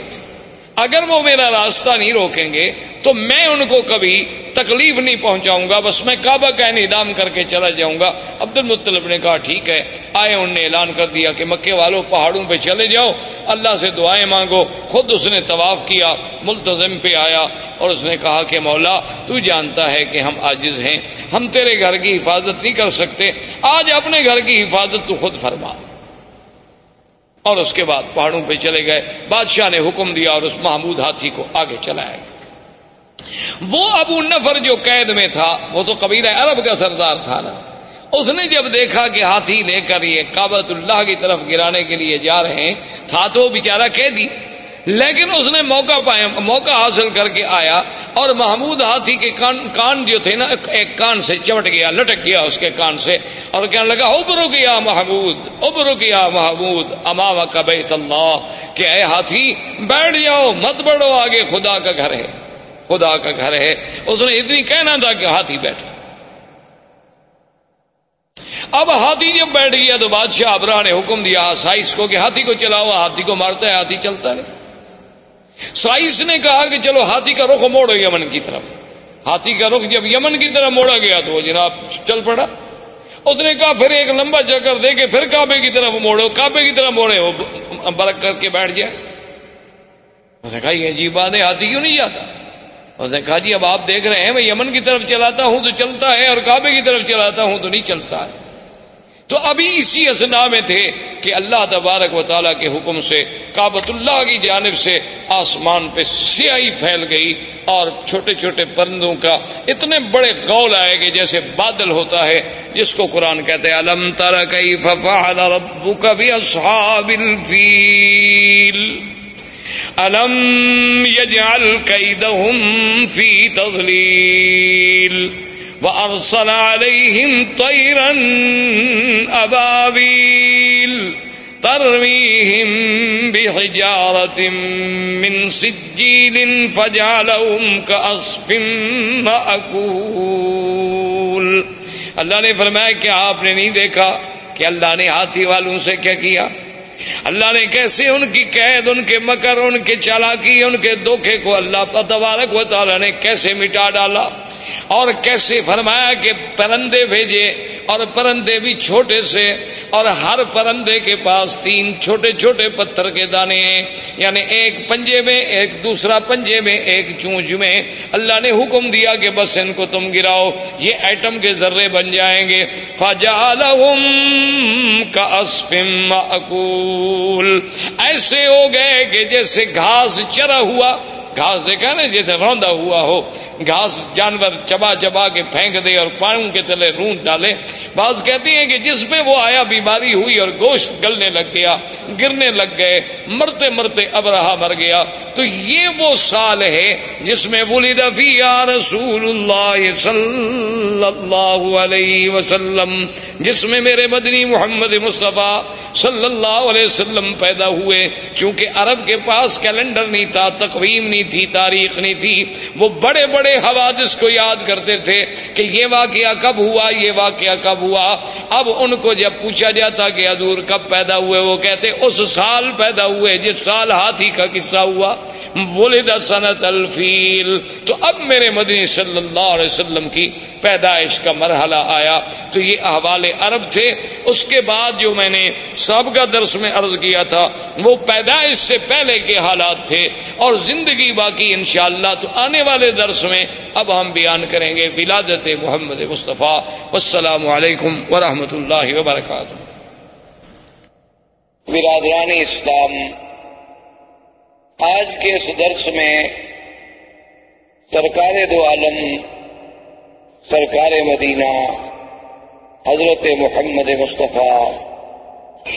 اگر وہ میرا راستہ نہیں روکیں گے تو میں ان کو کبھی تکلیف نہیں پہنچاؤں گا، بس میں کعبہ کا نظام کر کے چلا جاؤں گا۔ عبد المطلب نے کہا، ٹھیک ہے، آئے ان نے اعلان کر دیا کہ مکے والوں پہاڑوں پہ چلے جاؤ۔ اللہ سے دعائیں مانگو۔ خود اس نے طواف کیا ملتظم پہ آیا اور اس نے کہا کہ، مولا، تو جانتا ہے کہ ہم عاجز ہیں۔ ہم تیرے گھر کی حفاظت نہیں کر سکتے۔ آج اپنے گھر کی حفاظت تو خود فرما۔ اور اس کے بعد پہاڑوں پہ چلے گئے۔ بادشاہ نے حکم دیا اور اس محمود ہاتھی کو آگے چلایا وہ ابو نفر جو قید میں تھا، وہ تو قبیلہ عرب کا سردار تھا نا۔ اس نے جب دیکھا کہ ہاتھی لے کر یہ کابت اللہ کی طرف گرانے کے لیے جا رہے ہیں، تھا تو بیچارہ قیدی۔ لیکن اس نے موقع پایا، موقع حاصل کر کے آیا اور محمود ہاتھی کے کان کان جو تھے نا، ایک کان سے چمٹ گیا، لٹک گیا اس کے کان سے اور کہنے لگا، ابرو گیا محمود، ابرو گیا محمود امام کا بیت اللہ، کہ اے ہاتھی، بیٹھ جاؤ، مت بڑھو، آگے خدا کا گھر ہے، خدا کا گھر ہے۔ اس نے اتنی کہنا تھا کہ ہاتھی بیٹھ اب ہاتھی جب بیٹھ گیا تو بادشاہ ابراہ نے حکم دیا سائز کو کہ ہاتھی کو چلاؤ، ہاتھی کو مارتا ہے، ہاتھی چلتا ہے۔ سائنس نے کہا کہ چلو ہاتھی کا رخ موڑو یمن کی طرف۔ ہاتھی کا رخ جب یمن کی طرف موڑا گیا تو وہ جناب چل پڑا۔ اس نے کہا پھر ایک لمبا چکر دے کے پھر کعبے کی طرف موڑو، کعبے کی طرف موڑے، وہ برک کر کے بیٹھ جائے اس نے کہا یہ عجیب بات ہے، ہاتھی کیوں نہیں جاتا؟ اس نے کہا جی اب آپ دیکھ رہے ہیں، میں یمن کی طرف چلاتا ہوں تو چلتا ہے اور کعبے کی طرف چلاتا ہوں تو نہیں چلتا۔ ہے تو ابھی اسی اسنا میں تھے کہ اللہ تبارک و تعالیٰ کے حکم سے کابت اللہ کی جانب سے آسمان پہ سیاہی پھیل گئی اور چھوٹے چھوٹے پرندوں کا اتنے بڑے غول آئے گے جیسے بادل ہوتا ہے، جس کو قرآن کہتے ہیں، الم تر کئی ففعل ربک باصحاب الفیل؟ الم یجعل کیدہم فی تضلیل؟ وأرسل عليهم طيرا أبابيل ترميهم بحجارة من سجيل فجعلهم كأصف مأكول اللہ نے فرمایا کہ آپ نے نہیں دیکھا کہ اللہ نے ہاتھی والوں سے کیا کیا؟ اللہ نے کیسے ان کی قید، ان کے مکر، ان کے چالاکی، ان کے دھوکے کو اللہ تبارک و تعالی نے کیسے مٹا ڈالا؟ اور کیسے فرمایا کہ پرندے بھیجے اور پرندے بھی چھوٹے سے اور ہر پرندے کے پاس تین چھوٹے چھوٹے پتھر کے دانے ہیں۔ یعنی ایک پنجے میں، ایک دوسرا پنجے میں، ایک چونچ میں۔ اللہ نے حکم دیا کہ بس ان کو تم گراؤ، یہ ایٹم کے ذرے بن جائیں گے۔ کا اسفم اکول ایسے ہو گئے کہ جیسے گھاس چرا ہوا گھاس دیکھا نا جیسے روندا ہوا ہو، گھاس جانور چبا چبا کے پھینک دے اور پاؤں کے تلے رونٹ ڈالے۔ بعض کہتی ہیں کہ جس پہ وہ آیا، بیماری ہوئی اور گوشت گلنے لگ گیا، گرنے لگ گئے، مرتے مرتے اب رہا مر گیا۔ تو یہ وہ سال ہے جس میں ولید فی رسول اللہ صلی اللہ علیہ وسلم، جس میں میرے مدنی محمد مصطفیٰ صلی اللہ علیہ وسلم پیدا ہوئے۔ کیونکہ عرب کے پاس کیلنڈر نہیں تھا، تقویم نہیں تھی، تاریخ نہیں تھی، وہ بڑے بڑے حوادث کو یاد کرتے تھے کہ یہ واقعہ کب ہوا، یہ واقعہ کب ہوا۔ اب ان کو جب پوچھا جاتا کہ ادور کب پیدا ہوئے، وہ کہتے اس سال پیدا ہوئے، جس سال ہاتھی کا قصہ ہوا۔ ولد سنت الفیل۔ تو اب میرے مدنی صلی اللہ علیہ وسلم کی پیدائش کا مرحلہ آیا۔ تو یہ احوال عرب تھے۔ اس کے بعد جو میں نے سابقہ درس میں عرض کیا تھا، وہ پیدائش سے پہلے کے حالات تھے اور زندگی باقی انشاءاللہ تو آنے والے درس میں اب ہم بیان کریں گے ولادت محمد مصطفیٰ۔ السلام علیکم ورحمۃ اللہ وبرکاتہ۔ برادران اسلام، آج کے اس درس میں سرکار دو عالم، سرکار مدینہ، حضرت محمد مصطفیٰ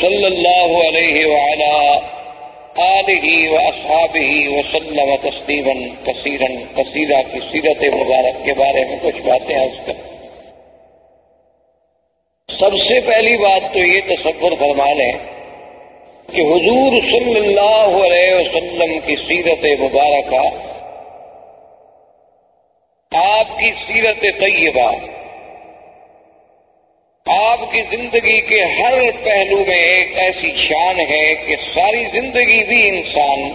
صلی اللہ علیہ آلہ و اصحابہ وسلم تسلیما کثیرا کثیرہ کی سیرت مبارک کے بارے میں کچھ باتیں اس کا سب سے پہلی بات تو یہ تصور فرما لیں کہ حضور صلی اللہ علیہ وسلم کی سیرت مبارکہ آپ کی سیرت طیبہ آپ کی زندگی کے ہر پہلو میں ایک ایسی شان ہے کہ ساری زندگی بھی انسان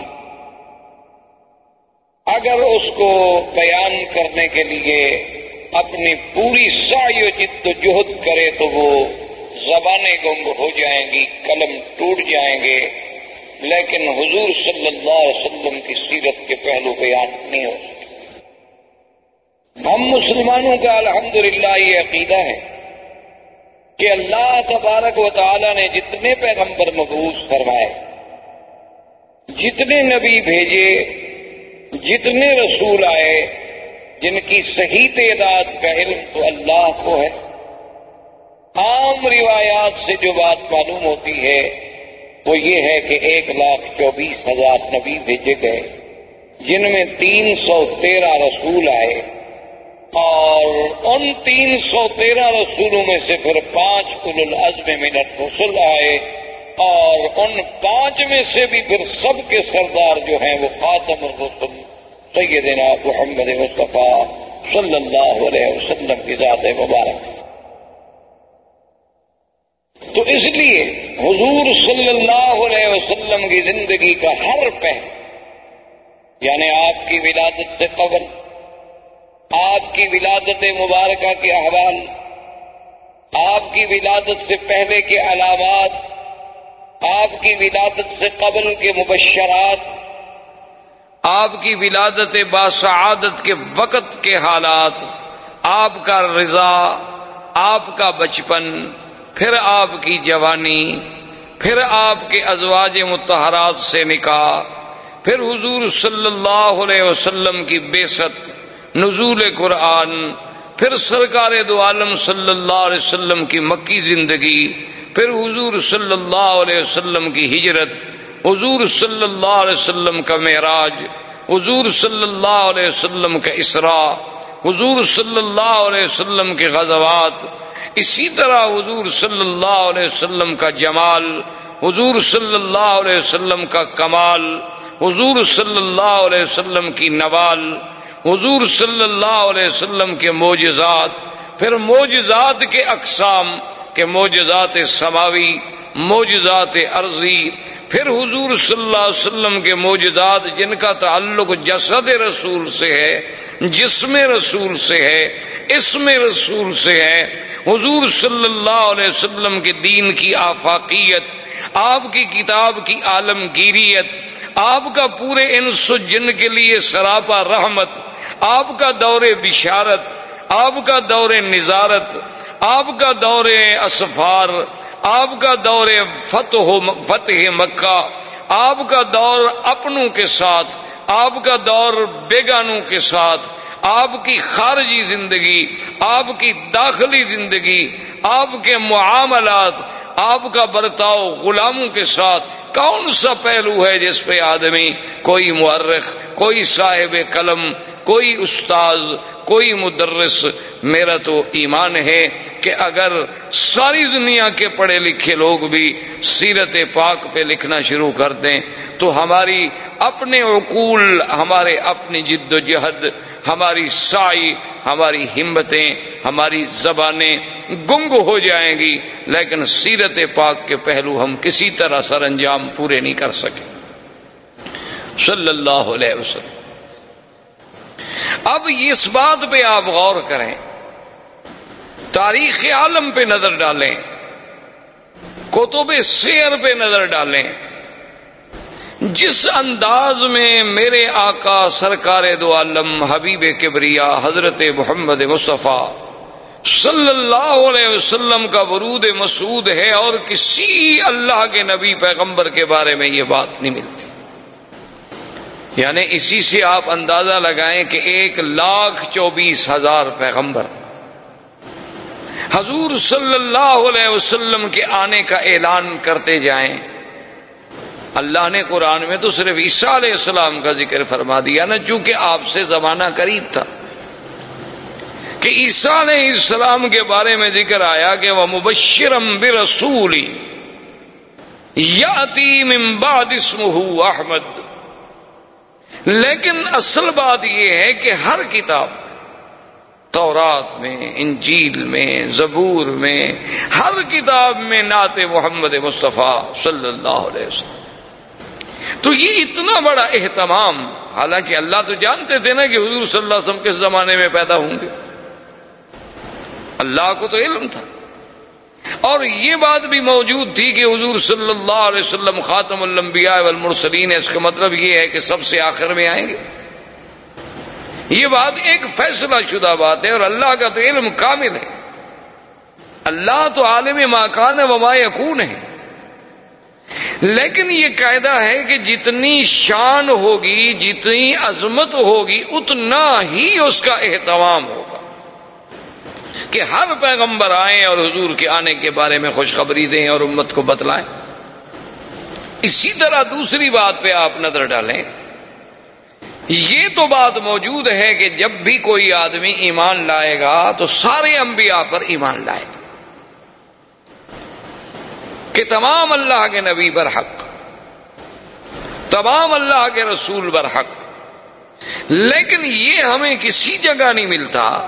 اگر اس کو بیان کرنے کے لیے اپنی پوری سائی و جد و جہد کرے تو وہ زبانیں گنگ ہو جائیں گی، قلم ٹوٹ جائیں گے۔ لیکن حضور صلی اللہ علیہ وسلم کی سیرت کے پہلو بیان نہیں ہو سکتے۔ ہم مسلمانوں کا الحمدللہ یہ عقیدہ ہے۔ کہ اللہ تبارک و تعالی نے جتنے پیغمبر مبوس فرمائے، جتنے نبی بھیجے، جتنے رسول آئے، جن کی صحیح تعداد کا علم تو اللہ کو ہے۔ عام روایات سے جو بات معلوم ہوتی ہے، وہ یہ ہے کہ ایک لاکھ چوبیس ہزار نبی بھیجے گئے، جن میں تین سو تیرہ رسول آئے۔ اور ان تین سو تیرہ رسولوں میں سے پھر پانچ کل العزم منٹ رسول آئے اور ان پانچ میں سے بھی پھر سب کے سردار جو ہیں وہ خاتم الرسل سیدنا محمد مصطفیٰ صلی اللہ علیہ وسلم کی ذات مبارک۔ تو اس لیے حضور صلی اللہ علیہ وسلم کی زندگی کا ہر پہلو یعنی آپ کی ولادت سے قبل آپ کی ولادت مبارکہ کے احوال، آپ کی ولادت سے پہلے کے علامات آپ کی ولادت سے قبل کے مبشرات، آپ کی ولادت باسعادت کے وقت کے حالات، آپ کا رضا، آپ کا بچپن، پھر آپ کی جوانی، پھر آپ کے ازواج متحرات سے نکاح، پھر حضور صلی اللہ علیہ وسلم کی بے ست نزول قرآن، پھر سرکار دو عالم صلی اللہ علیہ وسلم کی مکی زندگی، پھر حضور صلی اللہ علیہ وسلم کی ہجرت، حضور صلی اللہ علیہ وسلم کا معراج، حضور صلی اللہ علیہ وسلم کا اسراء، حضور صلی اللہ علیہ وسلم کے غزوات، اسی طرح حضور صلی اللہ علیہ وسلم کا جمال، حضور صلی اللہ علیہ وسلم کا کمال، حضور صلی اللہ علیہ وسلم کی نوال حضور صلی اللہ علیہ وسلم کے معجزات پھر موجزات کے اقسام کے موجزات سماوی موجزات عرضی، پھر حضور صلی اللہ علیہ وسلم کے موجزات جن کا تعلق جسد رسول سے ہے، جسم رسول سے ہے، اسم رسول سے ہے، حضور صلی اللہ علیہ وسلم کے دین کی آفاقیت، آپ کی کتاب کی عالمگیریت، آپ کا پورے انس جن کے لیے سراپا رحمت، آپ کا دور بشارت آپ کا دور نظارت، آپ کا دور اسفار، آپ کا دور فتح فتح مکہ، آپ کا دور اپنوں کے ساتھ، آپ کا دور بیگانوں کے ساتھ، آپ کی خارجی زندگی، آپ کی داخلی زندگی، آپ کے معاملات آپ کا برتاؤ غلاموں کے ساتھ کون سا پہلو ہے جس پہ آدمی کوئی مورخ، کوئی صاحب قلم، کوئی استاد کوئی مدرس، میرا تو ایمان ہے کہ اگر ساری دنیا کے پڑھے لکھے لوگ بھی سیرت پاک پہ لکھنا شروع کر دیں تو ہماری اپنے عقول، ہمارے اپنی جد و جہد، ہماری سائی، ہماری ہمتیں، ہماری زبانیں گنگ ہو جائیں گی، لیکن سیرت پاک کے پہلو ہم کسی طرح سر انجام پورے نہیں کر سکے۔ صلی اللہ علیہ وسلم۔ اب اس بات پہ آپ غور کریں۔ تاریخ عالم پہ نظر ڈالیں۔ کتب سیر پہ نظر ڈالیں۔ جس انداز میں میرے آقا سرکار دو عالم حبیب کبریا حضرت محمد مصطفیٰ صلی اللہ علیہ وسلم کا ورود مسعود ہے اور کسی اللہ کے نبی پیغمبر کے بارے میں یہ بات نہیں ملتی۔ یعنی اسی سے آپ اندازہ لگائیں کہ ایک لاکھ چوبیس ہزار پیغمبر۔ حضور صلی اللہ علیہ وسلم کے آنے کا اعلان کرتے جائیں۔ اللہ نے قرآن میں تو صرف عیسیٰ علیہ السلام کا ذکر فرما دیا نا چونکہ آپ سے زمانہ قریب تھا۔ کہ عیسیٰ علیہ السلام کے بارے میں ذکر آیا کہ وہ مبشرم برسولی یاتی من بعد اسمہ احمد۔ لیکن اصل بات یہ ہے کہ ہر کتاب تورات میں، انجیل میں، زبور میں، ہر کتاب میں نعت محمد مصطفیٰ صلی اللہ علیہ وسلم۔ تو یہ اتنا بڑا اہتمام، حالانکہ اللہ تو جانتے تھے نا کہ حضور صلی اللہ علیہ وسلم کس زمانے میں پیدا ہوں گے۔ اللہ کو تو علم تھا۔ اور یہ بات بھی موجود تھی کہ حضور صلی اللہ علیہ وسلم خاتم الانبیاء والمرسلین ہے، اس کا مطلب یہ ہے کہ سب سے آخر میں آئیں گے۔ یہ بات ایک فیصلہ شدہ بات ہے اور اللہ کا تو علم کامل ہے۔ اللہ تو عالم ماکان وما یکون ہے۔ لیکن یہ قاعدہ ہے کہ جتنی شان ہوگی، جتنی عظمت ہوگی، اتنا ہی اس کا اہتمام ہوگا۔ کہ ہر پیغمبر آئیں اور حضور کے آنے کے بارے میں خوشخبری دیں اور امت کو بتلائیں۔ اسی طرح دوسری بات پہ آپ نظر ڈالیں۔ یہ تو بات موجود ہے کہ جب بھی کوئی آدمی ایمان لائے گا تو سارے انبیاء پر ایمان لائے۔ گا کہ تمام اللہ کے نبی بر حق، تمام اللہ کے رسول بر حق، لیکن یہ ہمیں کسی جگہ نہیں ملتا۔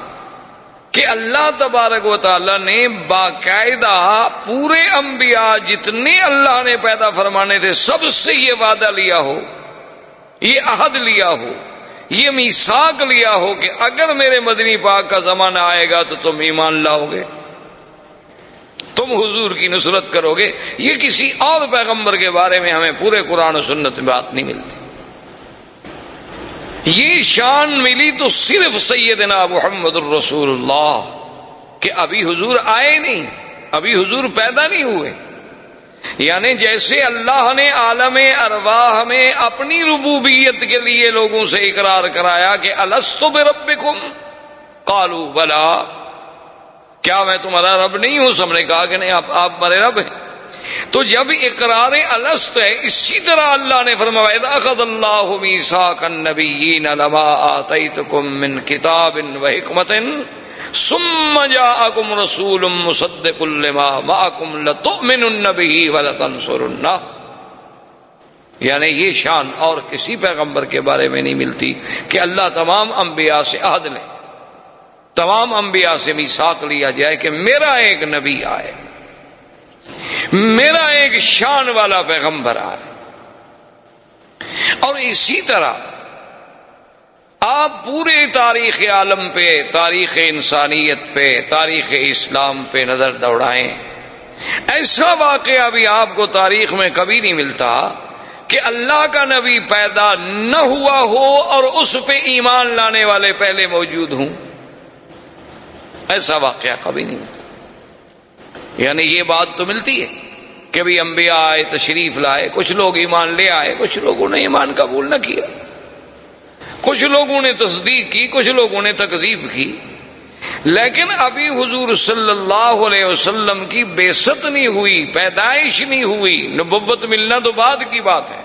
کہ اللہ تبارک و تعالی نے باقاعدہ پورے انبیاء جتنے اللہ نے پیدا فرمانے تھے، سب سے یہ وعدہ لیا ہو، یہ عہد لیا ہو، یہ میساک لیا ہو کہ اگر میرے مدنی پاک کا زمانہ آئے گا تو تم ایمان لاؤ گے تم حضور کی نصرت کرو گے یہ کسی اور پیغمبر کے بارے میں ہمیں پورے قرآن و سنت میں بات نہیں ملتی۔ یہ شان ملی تو صرف سیدنا محمد الرسول اللہ کہ ابھی حضور آئے نہیں، ابھی حضور پیدا نہیں ہوئے۔ یعنی جیسے اللہ نے عالم ارواح میں اپنی ربوبیت کے لیے لوگوں سے اقرار کرایا کہ السط رب کم کالو بلا۔ کیا میں تمہارا رب نہیں ہوں؟ سب نے کہا کہ نہیں، آپ آپ میرے رب ہیں۔ تو جب اقرار الست ہے اسی طرح اللہ نے فرمایا خد اللہ میسا کن نبی لما آتیتکم من کتاب و حکمت، ثم جاءکم رسول مصدق لما معکم لتؤمنن به ولتنصرن یعنی یہ شان اور کسی پیغمبر کے بارے میں نہیں ملتی کہ اللہ تمام انبیاء سے عہد لے، تمام انبیاء سے میساک لیا جائے کہ میرا ایک نبی آئے۔ میرا ایک شان والا پیغمبر آئے۔ اور اسی طرح آپ پورے تاریخ عالم پہ، تاریخ انسانیت پہ، تاریخ اسلام پہ نظر دوڑائیں۔ ایسا واقعہ بھی آپ کو تاریخ میں کبھی نہیں ملتا کہ اللہ کا نبی پیدا نہ ہوا ہو اور اس پہ ایمان لانے والے پہلے موجود ہوں۔ ایسا واقعہ کبھی نہیں ملتا۔ یعنی یہ بات تو ملتی ہے کہ بھی انبیاء آئے، تشریف لائے، کچھ لوگ ایمان لے آئے، کچھ لوگوں نے ایمان قبول نہ کیا۔ کچھ لوگوں نے تصدیق کی، کچھ لوگوں نے تقزیب کی۔ لیکن ابھی حضور صلی اللہ علیہ وسلم کی بےست نہیں ہوئی، پیدائش نہیں ہوئی، نبوت ملنا تو بعد کی بات ہے۔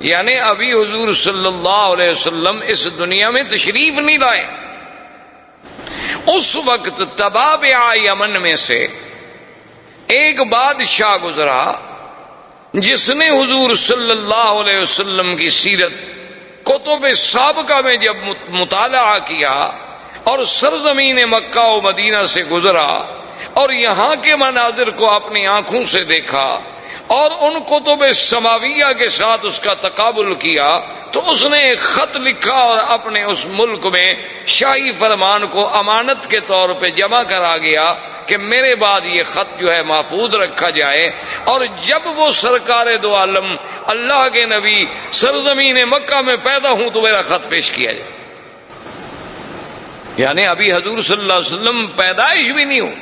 یعنی ابھی حضور صلی اللہ علیہ وسلم اس دنیا میں تشریف نہیں لائے۔ اس وقت تباب یمن میں سے ایک بادشاہ گزرا جس نے حضور صلی اللہ علیہ وسلم کی سیرت کتب سابقہ میں جب مطالعہ کیا اور سرزمین مکہ و مدینہ سے گزرا اور یہاں کے مناظر کو اپنی آنکھوں سے دیکھا اور ان کتب سماویہ کے ساتھ اس کا تقابل کیا تو اس نے ایک خط لکھا اور اپنے اس ملک میں شاہی فرمان کو امانت کے طور پہ جمع کرا گیا کہ میرے بعد یہ خط جو ہے محفوظ رکھا جائے اور جب وہ سرکار دو عالم اللہ کے نبی سرزمین مکہ میں پیدا ہوں تو میرا خط پیش کیا جائے۔ یعنی ابھی حضور صلی اللہ علیہ وسلم پیدائش بھی نہیں ہوں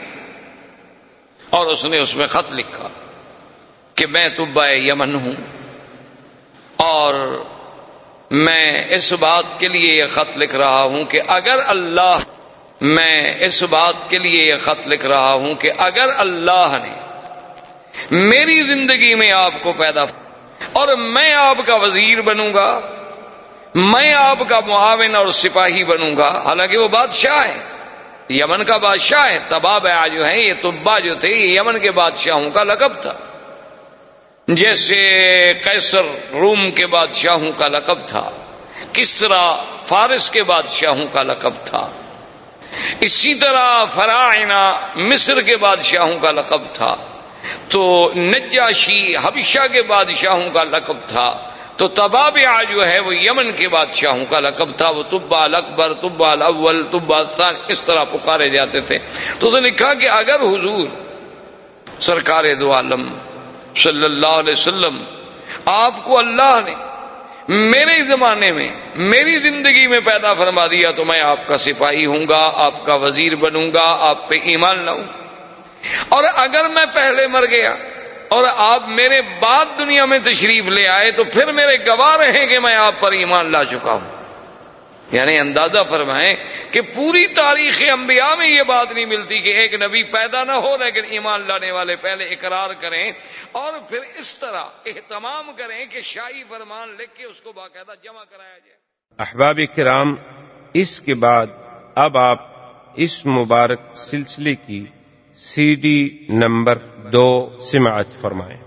اور اس نے اس میں خط لکھا۔ کہ میں طبع یمن ہوں اور میں اس بات کے لیے یہ خط لکھ رہا ہوں کہ اگر اللہ میں اس بات کے لیے یہ خط لکھ رہا ہوں کہ اگر اللہ نے میری زندگی میں آپ کو پیدا اور میں آپ کا وزیر بنوں گا، میں آپ کا معاون اور سپاہی بنوں گا، حالانکہ وہ بادشاہ ہے، یمن کا بادشاہ ہے تباب جو ہے، یہ تبا جو تھے، یہ یمن کے بادشاہوں کا لقب تھا۔ جیسے کیسر روم کے بادشاہوں کا لقب تھا، کسرا فارس کے بادشاہوں کا لقب تھا۔ اسی طرح فرائنا مصر کے بادشاہوں کا لقب تھا۔ تو نجاشی حبشہ کے بادشاہوں کا لقب تھا۔ تو تباب جو ہے وہ یمن کے بادشاہوں کا لقب تھا۔ وہ تبا اکبر تبا الاول، تبا اس طرح پکارے جاتے تھے۔ تو اسے لکھا کہ اگر حضور سرکار دو عالم صلی اللہ علیہ وسلم، آپ کو اللہ نے میرے زمانے میں، میری زندگی میں پیدا فرما دیا تو میں آپ کا سپاہی ہوں گا، آپ کا وزیر بنوں گا، آپ پہ ایمان لاؤں۔ اور اگر میں پہلے مر گیا اور آپ میرے بعد دنیا میں تشریف لے آئے تو پھر میرے گواہ رہیں کہ میں آپ پر ایمان لا چکا ہوں۔ یعنی اندازہ فرمائیں کہ پوری تاریخ انبیاء میں یہ بات نہیں ملتی کہ ایک نبی پیدا نہ ہو لیکن ایمان لانے والے پہلے اقرار کریں اور پھر اس طرح اہتمام کریں کہ شاہی فرمان لکھ کے اس کو باقاعدہ جمع کرایا جائے۔ احباب کرام، اس کے بعد اب آپ اس مبارک سلسلے کی سی ڈی نمبر دو سماعت فرمائیں۔